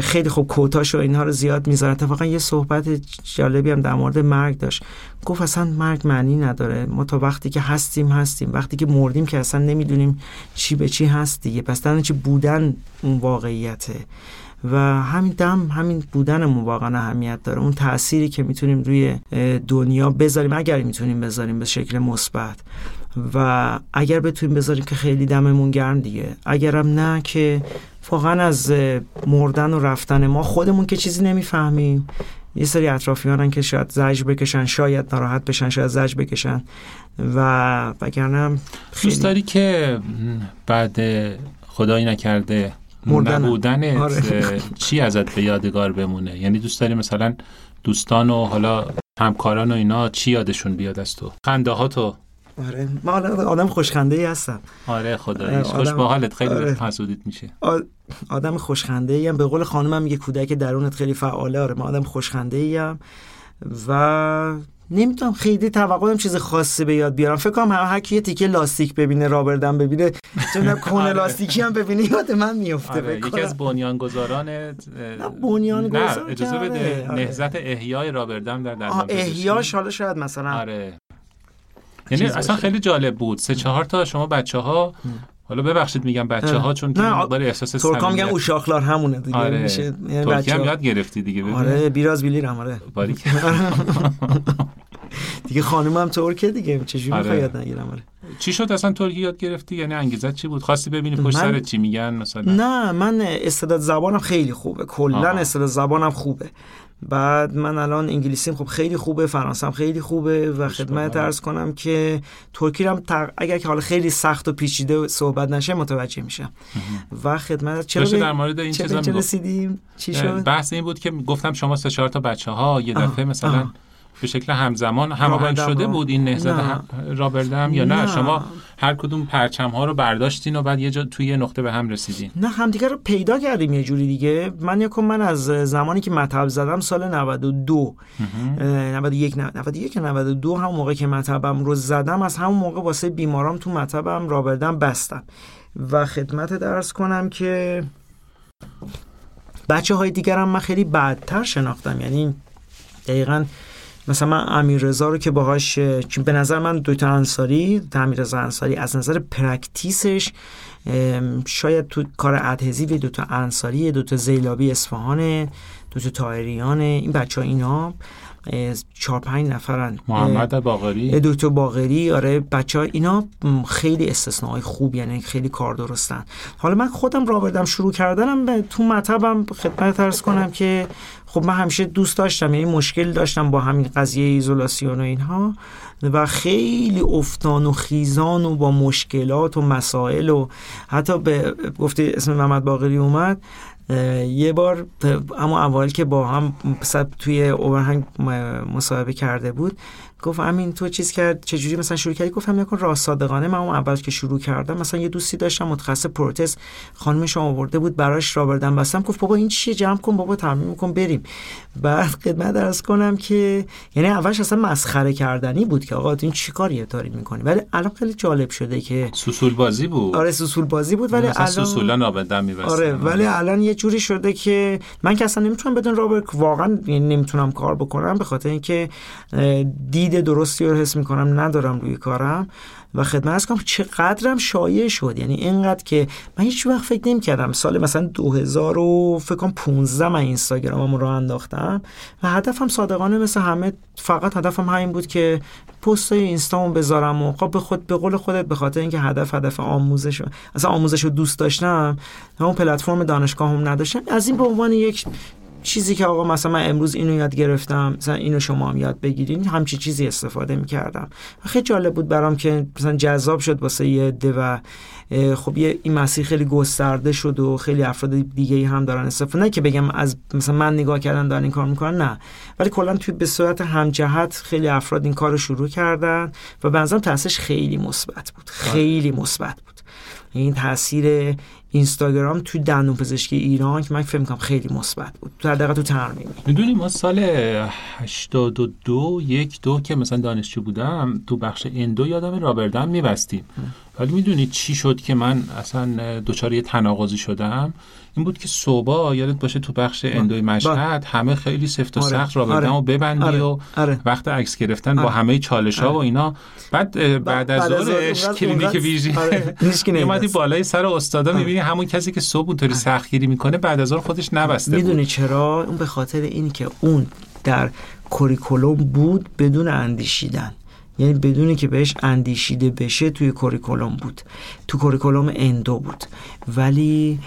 خیلی خوب کوتاش و اینها رو زیاد می‌ذاره. اتفاقا یه صحبت جالبی هم در مورد مرگ داشت. گفت اصلا مرگ معنی نداره. ما تا وقتی که هستیم هستیم. وقتی که مردیم که اصلا نمی‌دونیم چی به چی هست دیگه. پس چی بودن اون واقعیته. و همین دم همین بودنمون واقعا اهمیت داره. اون تأثیری که می‌تونیم روی دنیا بذاریم اگر می‌تونیم بذاریم به شکل مثبت. و اگر بتونیم بذاریم که خیلی دممون گرم دیگه. اگرم نه که واقعا از مردن و رفتن ما خودمون که چیزی نمی‌فهمیم. یه سری اطرافیانن که شاید زج بکشن شاید ناراحت بشن شاید زج بکشن. و وگرنه خیلی... دوست داری که بعد خدایی نکرده مردن نبودنت آره. چی ازت به یادگار بمونه؟ یعنی دوست داری مثلا دوستان و حالا همکاران و اینا چی یادشون بیاد از تو؟ خنده ها تو. آره. من آدم خوشخنده ای هستم. آره خدا. خوش با حالت خیلی آره. حسودیت میشه. آدم خوشخنده ای هم. به قول خانمم میگه کودک درونت خیلی فعاله. آره من آدم خوشخنده ای هم. و نمی‌تونم خیلی توقع چیز خاصی به یاد بیارم. فکر کنم هر کی یه تیکه لاستیک ببینه rubber dam ببینه چون کون آره. لاستیکی هم ببینه یاد من میفته آره. یکی از بنیانگذاران نه بنیانگذار نه اجازه بده. آره. نهضت احیای rubber dam در در احیاش حالا شاید مثلا آره. یعنی اصلا خیلی جالب بود. سه چهار تا شما بچه ها حالا ببخشید میگم بچه ها چون نه احساس ترکا میگن اوشاخلار همونه دیگه آره. میشه یعنی ترکی هم یاد گرفتی دیگه ببین. آره بیراز بیلی آره. [laughs] دیگه خانم هم ترکه دیگه چجوری آره. می‌خوای یاد نگیرم آره. چی شد اصلا ترکی یاد گرفتی؟ یعنی انگیزت چی بود؟ خواستی ببینی پشت سر چی میگن مثلا؟ نه من استعداد زبانم خیلی خوبه. کلا استعداد زبانم خوبه. بعد من الان انگلیسیم خب خیلی خوبه فرانسم خیلی خوبه و خدمت ارز کنم که ترکی هم اگر که حالا خیلی سخت و پیچیده صحبت نشه متوجه میشم و خدمت چرا در مورد این چیزا رسیدیم؟ چی شد؟ بحث این بود که گفتم شما سه چهار تا بچه ها یه دفعه مثلا به شکل همزمان هماهنگ شده بود این نهضت رابردم یا نه. نه. شما هر کدوم پرچم ها رو برداشتین و بعد یه جا توی یه نقطه به هم رسیدین. نه همدیگه رو پیدا کردیم یه جوری دیگه. من یکم من از زمانی که مطب زدم سال 92 91 91 92 هم موقع که مطبم رو زدم از همون موقع واسه بیمارام تو مطبم rubber dam بستم. و خدمتت عرض کنم که بچه های دیگرم من خیلی بعدتر شناختم. یعنی دقیقا مثلا من امیر رضا رو که باهاش به نظر من دوتا انصاری امیر رضا انصاری از نظر practice ش شاید تو کار adhesive دوتا انصاری دوتا زیلابی اصفهان دوتا تایریان این بچه ها اینا چهار پنج نفرن. محمد باغری دکتر باغری آره بچه ها اینا خیلی استثناء خوب یعنی خیلی کار درستن. حالا من خودم رابردم شروع کردنم تو مطبم خدمت ترس کنم که خب من همیشه دوست داشتم یعنی مشکل داشتم با همین قضیه ایزولاسیون و اینها. و خیلی افتان و خیزان و با مشکلات و مسائل و حتی به گفته اسم محمد باقری اومد یه بار اما اول که با هم توی اوورهنگ مصاحبه کرده بود گفت امین تو چیز کرد چجوری مثلا شروع کردی؟ گفتم نکن راست صادقانه. من اون اول که شروع کردم مثلا یه دوستی داشتم متخصص پروتز خانمش آورده بود براش را بردم بستم گفت بابا این چیه؟ جمع کن بابا تمرین کن بریم. بعد خدمت درس کنم که یعنی اولش اصلا مسخره کردنی بود که آقا این چیکاریه داری می‌کنی؟ ولی الان خیلی جالب شده که سوسول بازی بود. آره سوسول بازی بود ولی الان سوسولا نابدم آره ولی الان یه جوری شده که من که اصلا نمی‌تونم بدون رابر واقعا یعنی نمی‌تونم کار بکنم به خاطر اینکه دید درستی رو حس می‌کنم ندارم روی کارم و خدمت از کنم چقدرم شایع شد. یعنی اینقدر که من هیچ وقت فکر نمی کردم سال مثلا 2000 و فکر کنم 15 من اینستاگرامم رو انداختم و هدفم صادقانه مثل همه فقط هدفم همین بود که پست های اینستامو بذارم و خب به خود به قول خودت به خاطر اینکه هدف هدف آموزش اصلا آموزش رو دوست داشتم اون پلتفرم هم نداشتم از این به عنوان یک چیزی که آقا مثلا من امروز اینو یاد گرفتم مثلا اینو شما هم یاد بگیرین همچی چیزی استفاده می‌کردم. خیلی جالب بود برام که مثلا جذاب شد واسه یه ده و خب یه این مسیر خیلی گسترده شد و خیلی افراد دیگه هم دارن استفاده نه که بگم از مثلا من نگاه کردن دارن این کار می‌کنن نه. ولی کلا توی به صورت همجهت خیلی افراد این کار رو شروع کردن و به نظرم تاثیرش خیلی مثبت بود. خیلی مثبت بود. این تاثیر اینستاگرام تو دندون پزشکی ایران که من فکر می‌کنم خیلی مثبت بود. تو دقیقا تو ترمیم می‌دونی ما سال 82 یک دو که مثلا دانشجو بودم تو بخش endo یادم rubber dam میبستیم. ولی می‌دونی چی شد که من اصلا دچار یه تناقضی شدم؟ این بود که صبح یادت باشه تو بخش endo ی مشهد همه خیلی سفت و آره. سخت را آره. و ببندی آره. و آره. وقت عکس گرفتن با همه چالش ها و اینا. بعد بعد از ظهرش کلینیک ویژه [laughs] [laughs] اومدی بالای سر استادا می‌بینی همون کسی که صبح اونطوری سختگیری می‌کنه بعد از ظهر خودش نبسته می‌دونی چرا؟ اون به خاطر این که اون در curriculum بود بدون اندیشیدن. یعنی بدونی که بهش اندیشیده بشه توی curriculum بود. تو curriculum endo بود. ولی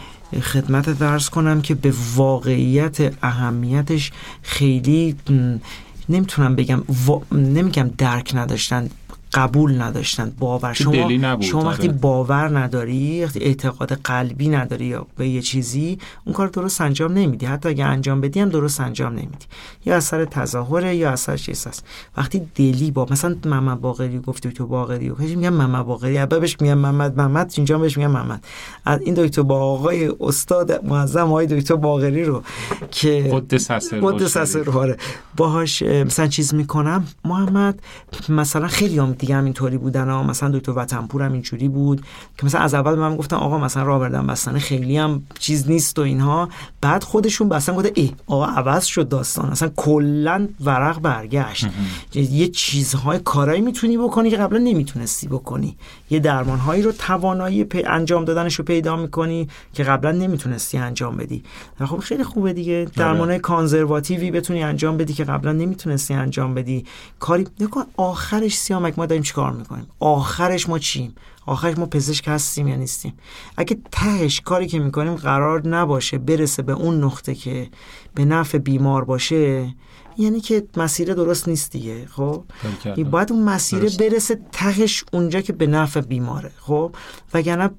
خدمتت عرض کنم که به واقعیت اهمیتش خیلی نمی‌تونم بگم نمیگم درک نداشتن. قبول نداشتن باور. شما شما وقتی آره. باور نداری وقتی اعتقاد قلبی نداری یا به یه چیزی اون کار درست انجام نمیدی. حتی اگه انجام بدی هم درست انجام نمیدی. یا اثر تظاهره یا اثر چیز هست. وقتی دلی با مثلا محمد باقری گفت دکتر باقری و میگن محمد باقری اول بهش میگن محمد محمد اینجا بهش میگن محمد. از این دکتر با آقای استاد معظم آقای دکتر باقری رو که قدس سر قدس سر آره. باهاش اه، مثلا چیز می‌کنم. محمد مثلا خیلی هم دیگه هم اینطوری بودن ها. مثلا دکتر وطنپور هم اینجوری بود که مثلا از اول به من گفتن آقا مثلا رابردن بستنه خیلی هم چیز نیست و اینها. بعد خودشون بستن گفته ای آقا عوض شد داستان. اصلا کلا ورق برگشت. یه چیزهای کارایی می‌تونی بکنی که قبلا نمی‌تونستی بکنی. یه درمانهایی رو توانایی انجام دادنش رو پیدا می‌کنی که قبلا نمی‌تونستی انجام بدی. خب خیلی خوبه دیگه. درمانهای کانزرواتیوی بتونی انجام بدی که قبلا نمی‌تونستی انجام بدی. کاری نکن آخرش سیامک ما داریم چیکار می‌کنیم؟ آخرش ما چیم؟ آخرش ما پزشک هستیم یا نیستیم؟ اگه تهش کاری که می‌کنیم قرار نباشه برسه به اون نقطه که به نفع بیمار باشه یعنی که مسیر درست نیست دیگه خب؟ باید اون مسیر درست. برسه تهش اونجا که به نفع بیماره خب؟ وگرنه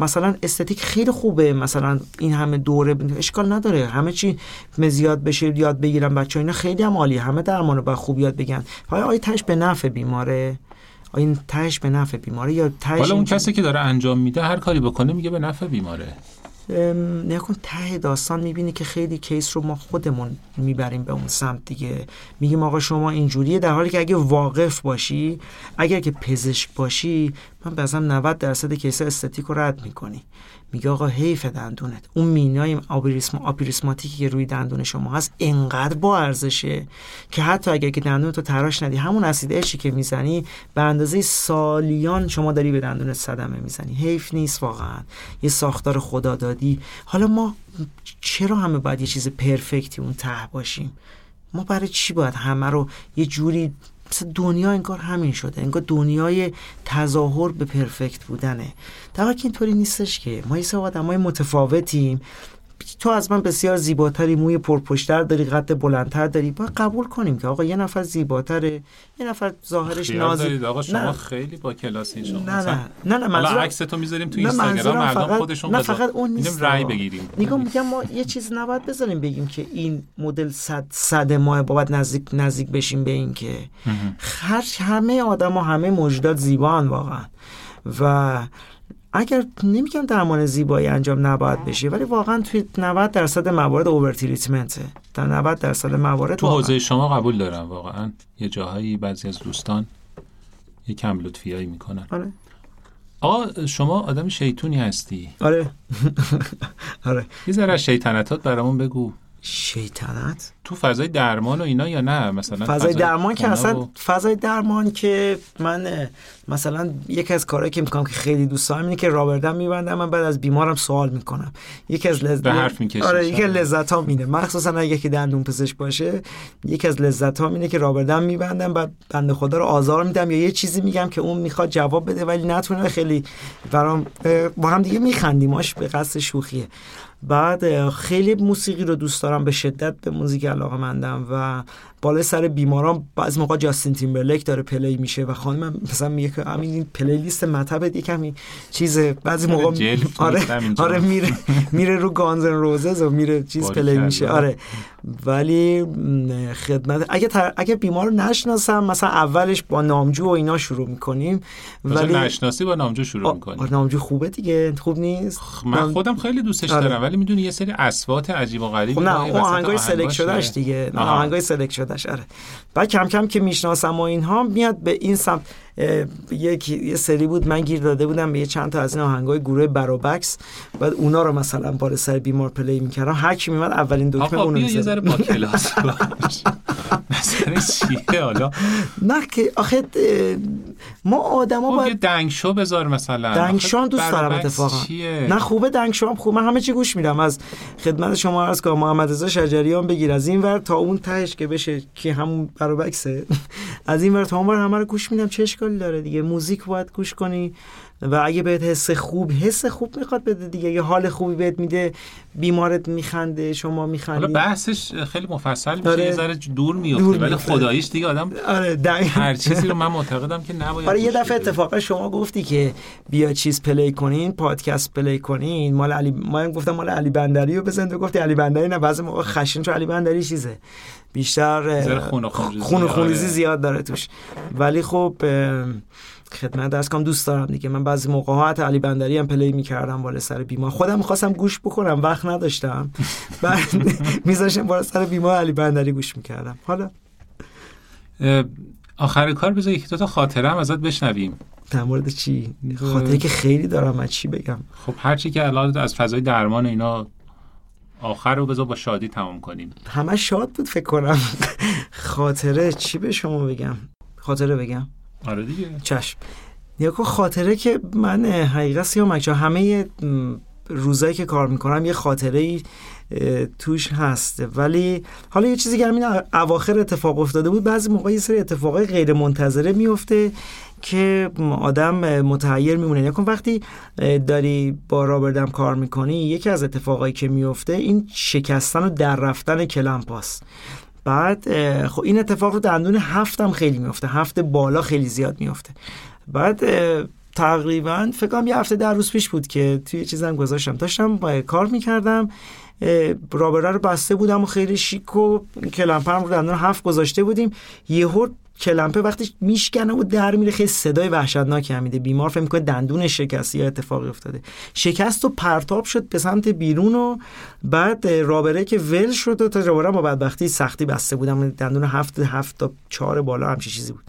مثلا استتیک خیلی خوبه مثلا این همه دوره اشکال نداره. همه چی زیاد بشه یاد بگیرن بچه اینا خیلی هم عالیه. همه درمانو با خوب یاد بگن آیا آیا تهش به نفع بیماره. آیا این تهش به نفع بیماره یا تهش حالا اون کسی که داره انجام میده هر کاری بکنه میگه به نفع بیماره. نگاه کن ته داستان می‌بینی که خیلی کیس رو ما خودمون می‌بریم به اون سمت دیگه. میگیم آقا شما اینجوریه در حالی که اگه واقف باشی اگر که پزشک باشی من بازم 90 درصد کیس استتیک رو رد می‌کنی. میگه آقا حیف دندونت. اون مینای آپریسم آپریسماتیکی که روی دندون شما هست انقدر با ارزشه که حتی اگر که دندونتو تراش ندی همون اسید اشی که می‌زنی به اندازه سالیان شما داری به دندونت صدمه می‌زنی. حیف نیست واقعا. یه ساختار خدا دادی حالا ما چرا همه باید یه چیز پرفکتی اون ته باشیم؟ ما برای چی باید همه رو یه جوری مثل دنیا انگار همین شده انگار دنیای تظاهر به پرفکت بودنه. در که اینطوری نیستش که. ما یه سری آدمای متفاوتیم. تو از من بسیار زیباتری موی پرپشتر داری قد بلندتر داری. باید قبول کنیم که آقا یه نفر زیباتره یه نفر ظاهرش نازی دارید آقا شما نه. خیلی با کلاسین شما نه مثلا نه نه نه منظورم عکس تو می‌ذاریم تو اینستاگرام مردم فقط- خودشون نه فقط اون نیست. رأی. بگیریم. نگاه میگم ما یه چیز نباید بذاریم بگیم که این مدل صد صد ماه باید نزدیک نزدیک بشیم به این که هر همه آدم همه موجودات زیبان واقعا. و اگر نمیگم درمان زیبایی انجام نباید بشه ولی واقعا توی 90 درصد موارد اوور تریتمنته در 90 درصد موارد تو. حوزه شما قبول دارم. واقعا یه جاهایی بعضی از دوستان یه کم لطفیایی می‌کنن. آره. آقا شما آدم شیطونی هستی. آره. [laughs] آره. یه ذره شیطنتات برامون بگو. شیطنت؟ تو فضای درمان و اینا یا نه؟ مثلا فضای درمان که اصلا و- فضای درمان که من مثلا یکی از کارهایی که می‌کنم که خیلی دوست دارم اینه که رابردم میبندم من بعد از بیمارم سوال می‌کنم. یکی از لذت به حرف. آره یکی از لذت ها اینه. مخصوصا اگه که دندون پزشک باشه یکی از لذت ها اینه که رابردم میبندم بعد بنده خدا رو آزار میدم یا یه چیزی میگم که اون می‌خواد جواب بده ولی نتونه. خیلی برام با هم دیگه میخندیماش به قصد شوخیه. بعد خیلی موسیقی رو دوست دارم به شدت به موزیک علاقه مندم و بالای سر بیماران بعضی موقع جاستین تیمبرلک داره play میشه و خانم مثلا میگه که همین این playlist مطبت یکم چیز بعضی موقع آره اینجا. آره میره میره رو Guns N' Roses و میره چیز play. میشه آره ولی خدمت اگه تر... اگه بیمار رو نشناسم مثلا اولش با نامجو و اینا شروع می‌کنیم ولی نشناسی با نامجو شروع آه، می‌کنی آه، نامجو خوبه دیگه خوب نیست من نام- خودم خیلی دوستش آره. دارم ولی می‌دونی یه سری اصوات عجیب و غریبی خب نه اون آهنگای select. شده‌ش دیگه نه. آهنگای سلکت شدهش آره بعد کم کم که می‌شناسم و اینها میاد به این سمت یک یه سری بود من گیر داده بودم به یه چند تا از این آهنگای گروه بروبکس بعد اونا رو مثلا بالا سر بیمار play می‌کردم. هر کی میمد اولین دکمه اونو بیا یه می‌زد. ذره با کلاس [laughs] مثلا [laughs] چیه حالا؟ نه که آخه ما آدما خب باید دنگشو بذار مثلا. دنگشان آخه دوست دارم اتفاقا. چیه؟ نه خوبه دنگ شما خوب. من همه چی گوش میدم. از خدمت شما عرض کنم محمد رضا شجریان بگیر. از این ور تا اون تهش که بشه که همون بروبکسه [laughs] از این ور تا اون ور همه رو گوش میدم. چه اشکالی داره دیگه؟ موزیک باید گوش کنی. و اگه بهت حس خوب حس خوب می‌خواد بده دیگه یه حال خوبی بهت میده بیمارت میخنده شما میخندی حالا بحثش خیلی مفصل میشه آره. یه ذره دور میفته ولی. خداییش دیگه آدم آره دقیقاً. هر چیزی رو من معتقدم که نباید آره یه دفعه. اتفاقا شما گفتی که بیا چیز play کنین پادکست play کنین مال علی ما هم گفتم مال علی بندری رو بزن تو گفتی علی بندری نه بعضی موقع خشن تو علی بندری چیزه بیشتر خون خونریزی. آره. زیاد داره توش ولی خب خدمتت عرض کنم دوست دارم دیگه. من بعضی موقع ها علی بندری هم play می‌کردم بالا سر بیمار. خودم می‌خواستم گوش بکنم وقت نداشتم. [laughs] بعد میذاشتم بالا سر بیمار علی بندری گوش می‌کردم. حالا؟ آخر کار بذار یکی دو تا خاطره هم ازت بشنویم. در مورد چی؟ خاطره که خیلی دارم از چی بگم؟ خب هر چی که الان از فضای درمان اینا آخر رو بذار با شادی تمام کنیم. همه شاد بود فکر کنم. [laughs] خاطره چی به شما بگم؟ خاطره بگم. آره دیگه. چشم. یا کن خاطره که من حقیقت سیامک جان همه روزایی که کار می‌کنم یه خاطره ای توش هست. ولی حالا یه چیزی که همین اواخر اتفاق افتاده بود بعضی موقع یه سری اتفاقای غیر منتظره میفته که آدم متحیر میمونه. نکن وقتی داری با رابردم کار می‌کنی یکی از اتفاقایی که میفته این شکستن و در رفتن کلمپاس. بعد خب این اتفاق رو دندون هفتم خیلی میفته هفت بالا خیلی زیاد میفته بعد تقریبا فکر کنم یه هفته در روز پیش بود که توی یه چیزم گذاشتم. داشتم با کار می‌کردم. رابره رو بسته بودم و خیلی شیک و کلمپه هم رو دندون هفت گذاشته بودیم. یهو کلمپه وقتی میشکنه و در میره خیلی صدای وحشتناکی میده. بیمار فکر می‌کنه دندون شکستی یا اتفاقی افتاده. شکست و پرتاب شد به سمت بیرون و بعد رابره که ول شد و تا رابره با بدبختی سختی بسته بودم دندون هفت هفت تا چهار بالا همچی چیزی بود.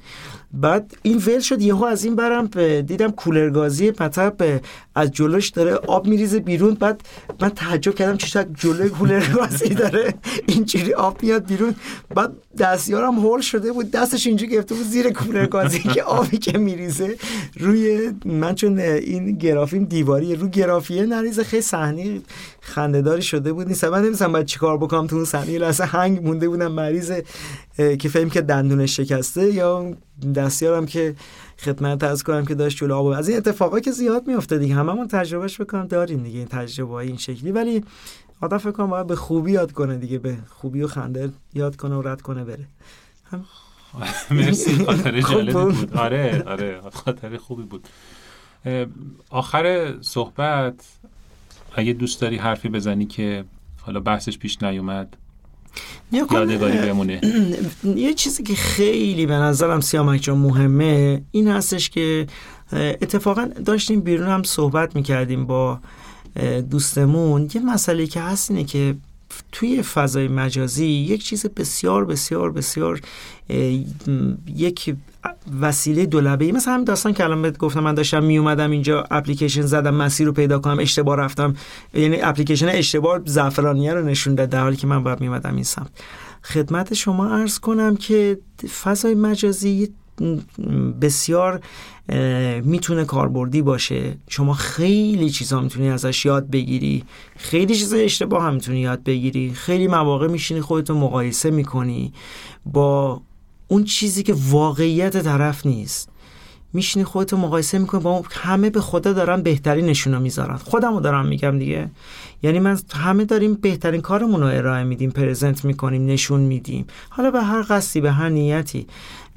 بعد این ول شد یهو از این برم دیدم کولرگازی مطب از جلوش داره آب میریزه بیرون. بعد من تعجب کردم چه جلوی کولرگازی داره. [laughs] اینجوری آب میاد بیرون. بعد دستیارم هول شده بود. دستش اینجوری گرفته بود زیر کولرگازی که [laughs] آبی که میریزه. روی من چون این گرافیم دیواری رو گرافیه نریزه. خیلی صحنه خندهداری شده بود. نیست. من نمی‌دونم باید چیکار بکنم. تو اون صحنه لحظه هنگ مونده بودم مریض که فهم که دندونش شکسته یا دستیارم که خدمت از کنم که داشت جلو آب از این اتفاقا که زیاد میفته دیگه. هممون تجربهش بکنم داریم دیگه این تجربه این شکلی. ولی آدم فکر کنم باید به خوبی یاد کنه دیگه به خوبی و خنده یاد کنه و رد کنه بره. هم... [laughs] مرسی خاطره [laughs] جالبی بود. آره آره خاطره خوبی بود. آخر صحبت اگه دوست داری حرفی بزنی که حالا بحثش پیش نیومد یادگاری بمونه. [clears throat] یه چیزی که خیلی به نظرم سیامک جان مهمه این هستش که اتفاقا داشتیم بیرون هم صحبت می‌کردیم با دوستمون. یه مسئله که هست اینه که توی فضای مجازی یک چیز بسیار بسیار بسیار یک وسیله دولبه ای مثل همین داستان که الان بهت گفتم من داشتم می اومدم اینجا اپلیکیشن زدم مسیر رو پیدا کنم اشتباه رفتم. یعنی اپلیکیشن اشتباه زعفرانیه رو نشون داد در حالی که من باید می اومدم این سمت. خدمت شما عرض کنم که فضای مجازی بسیار می‌تونه کاربردی باشه. شما خیلی چیزا می‌تونی ازش یاد بگیری. خیلی چیزا اشتباه هم می‌تونی یاد بگیری. خیلی مواقع میشینی خودتو مقایسه می‌کنی با اون چیزی که واقعیت طرف نیست. میشینی خودتو مقایسه می‌کنی با همه به خدا دارن بهترین نشونو می‌ذارن. خودمو دارم میگم دیگه. یعنی من همه داریم بهترین کارمون رو ارائه میدیم پرزنت می‌کنیم نشون میدیم. حالا به هر قصدی به هر نیتی.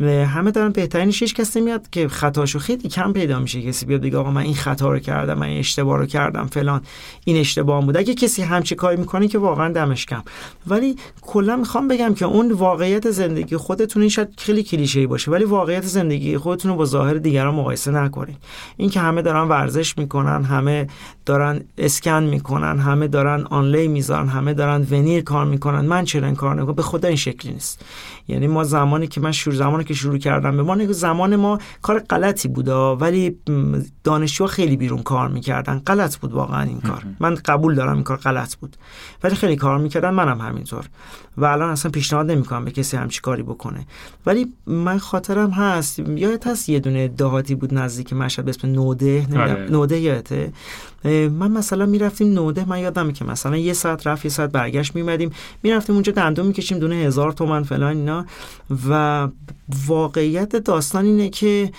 همه دارن بهترینش هیچ کس نمیاد که خطاشو خیلی کم پیدا میشه. کسی بیاد بگه آقا من این خطا رو کردم من این اشتباه رو کردم فلان. این اشتباه بود. اگه کسی همچی کاری می‌کنه که واقعا دمش کم. ولی کلا می‌خوام بگم که اون واقعیت زندگی خودتون این شاید خیلی کلیشه‌ای باشه ولی واقعیت زندگی خودتون رو با ظاهر دیگران مقایسه نکنید. این که همه دارن ورزش می‌کنن همه دارن اسکن می‌کنن همه دارن آنلی می‌ذارن همه دارن ونیر کار می‌کنن من چرا این کار نمی‌کنم به خدا این شکلی نیست. یعنی ما زمانی که من شروع زمانی که شروع کردم به ما زمان ما کار غلطی بود ولی دانشجو خیلی بیرون کار می‌کردن. غلط بود واقعا این کار. من قبول دارم این کار غلط بود. ولی خیلی کار می‌کردن منم همینطور. و الان اصلا پیشنهاد نمی‌کنم به کسی همچی کاری بکنه. ولی من خاطرم هست یادت هست یه دونه دهاتی بود نزدیک مشهد به اسم نوده؟ نوده یادته؟ من مثلا می‌رفتیم نوده من یادمه که مثلا یه ساعت رفت یه ساعت برگشت میمدیم می‌رفتیم اونجا دندون می‌کشیم دونه هزار تومن فلان اینا. و واقعیت داستان اینه که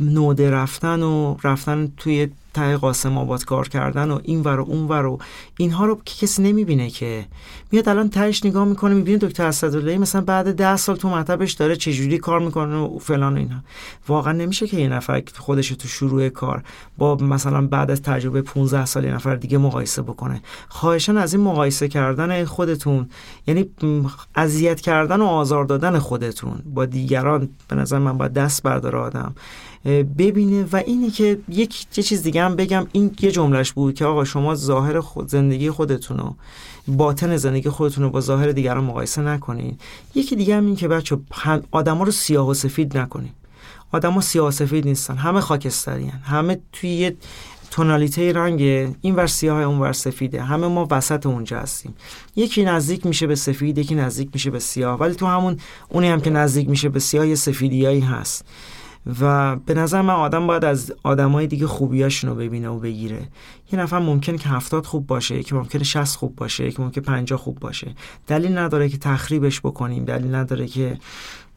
نوده رفتن و رفتن توی ته قاسم آباد کار کردن و این ور و اون ور و اینها رو که کسی نمی‌بینه که. میاد الان تهش نگاه می‌کنه می‌بینه دکتر اسداللهی مثلا بعد ده سال تو مطبش داره چجوری کار می‌کنه و فلان و اینها واقعا نمیشه که یه نفر خودش تو شروع کار با مثلا بعد از تجربه 15 سال یه نفر دیگه مقایسه بکنه. خواهشان از این مقایسه کردن خودتون یعنی اذیت کردن و آزار دادن خودتون با دیگران به نظر من باید دست برداره آدم. ببینه و اینی که یک چیز دیگه هم بگم این یه جملهش بود که آقا شما ظاهر خود زندگی خودتون رو باطن زندگی خودتون رو با ظاهر دیگران مقایسه نکنین. یکی دیگه هم این که بچه آدما رو سیاه و سفید نکنین. آدما سیاه و سفید نیستن. همه خاکستری همه توی یه تونالیته رنگ این ور سیاه اون ور سفیده. همه ما وسط اونجا هستیم. یکی نزدیک میشه به سفید یکی نزدیک میشه به سیاه. ولی تو همون اونی هم که نزدیک میشه به سیاه یه سفیدیایی هست. و به نظر من آدم باید از آدمای دیگه خوبیاشون رو ببینه و بگیره. یه نفر ممکنه که هفتاد خوب باشه که ممکنه شست خوب باشه که ممکنه پنجاه خوب باشه. دلیل نداره که تخریبش بکنیم دلیل نداره که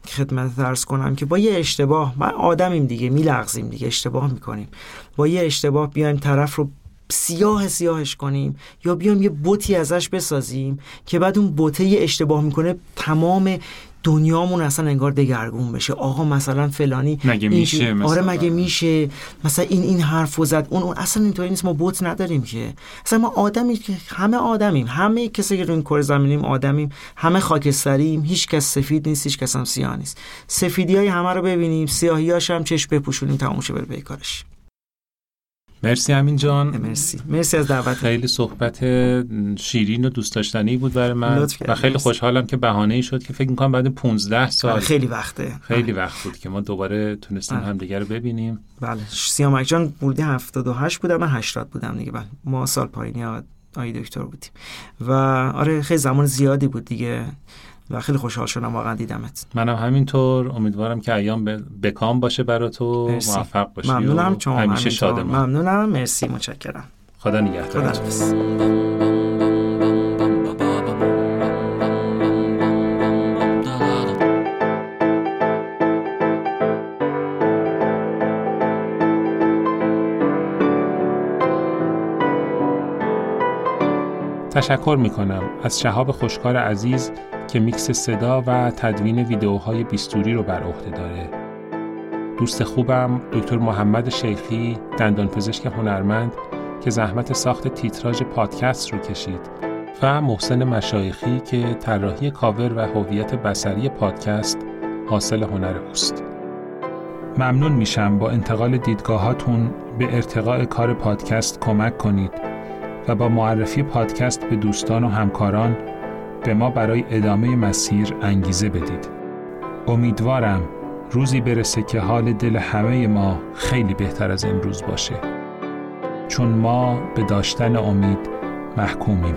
خدمت درس کنم که با یه اشتباه ما آدمیم دیگه میلغزیم دیگه اشتباه می‌کنیم. با یه اشتباه بیایم طرف رو سیاه سیاهش کنیم یا بیایم یه بوتی ازش بسازیم که بعد اون بوته اشتباه می‌کنه تمام دنیامون اصلا انگار دگرگون بشه. آقا مثلا فلانی مگه میشه؟ مثلا آره مگه میشه؟ مثلا این این حرفو زد. اون, اون اصلا اینطوری نیست. ما بوت نداریم که. اصلا ما آدمی که همه آدمیم. همه کسی که روی این کره زمینیم آدمیم. همه خاکستریم. هیچ کس سفید نیست هیچ کس هم سیاه نیست. سفیدی های همه رو ببینیم. سیاهیاش هم چشم بپوشونیم. تموم شه بره کارش. مرسی امین جان. مرسی. مرسی از دعوت خیلی صحبت شیرین و دوست داشتنی بود برای من. و خیلی خوشحالم که بهانه ای شد که فکر می‌کنم بعد 15 سال خیلی وقته. خیلی وقت بود که ما دوباره تونستیم بله. همدیگه رو ببینیم. بله. سیامک جان بودی 78 بودم من 80 بودم دیگه. بله. ما سال پایینی آی دکتر بودیم. و آره خیلی زمان زیادی بود دیگه. و خیلی خوشحال شدم واقعا دیدمت. منم همینطور. امیدوارم که ایام بکام باشه برای تو موفق باشی ممنونم چون همیشه شادم ممنونم. مرسی متشکرم. خدا نگهدار. تشکر می کنم از شهاب خوشکار عزیز که میکس صدا و تدوین ویدیوهای بیستوری رو بر عهده داره. دوست خوبم دکتر محمد شیخی دندانپزشک هنرمند که زحمت ساخت تیتراژ پادکست رو کشید و محسن مشایخی که طراحی کاور و هویت بصری پادکست حاصل هنر اوست. ممنون میشم با انتقال دیدگاهاتون به ارتقاء کار پادکست کمک کنید و با معرفی پادکست به دوستان و همکاران به ما برای ادامه مسیر انگیزه بدید. امیدوارم روزی برسه که حال دل همه ما خیلی بهتر از امروز باشه. چون ما به داشتن امید محکومیم.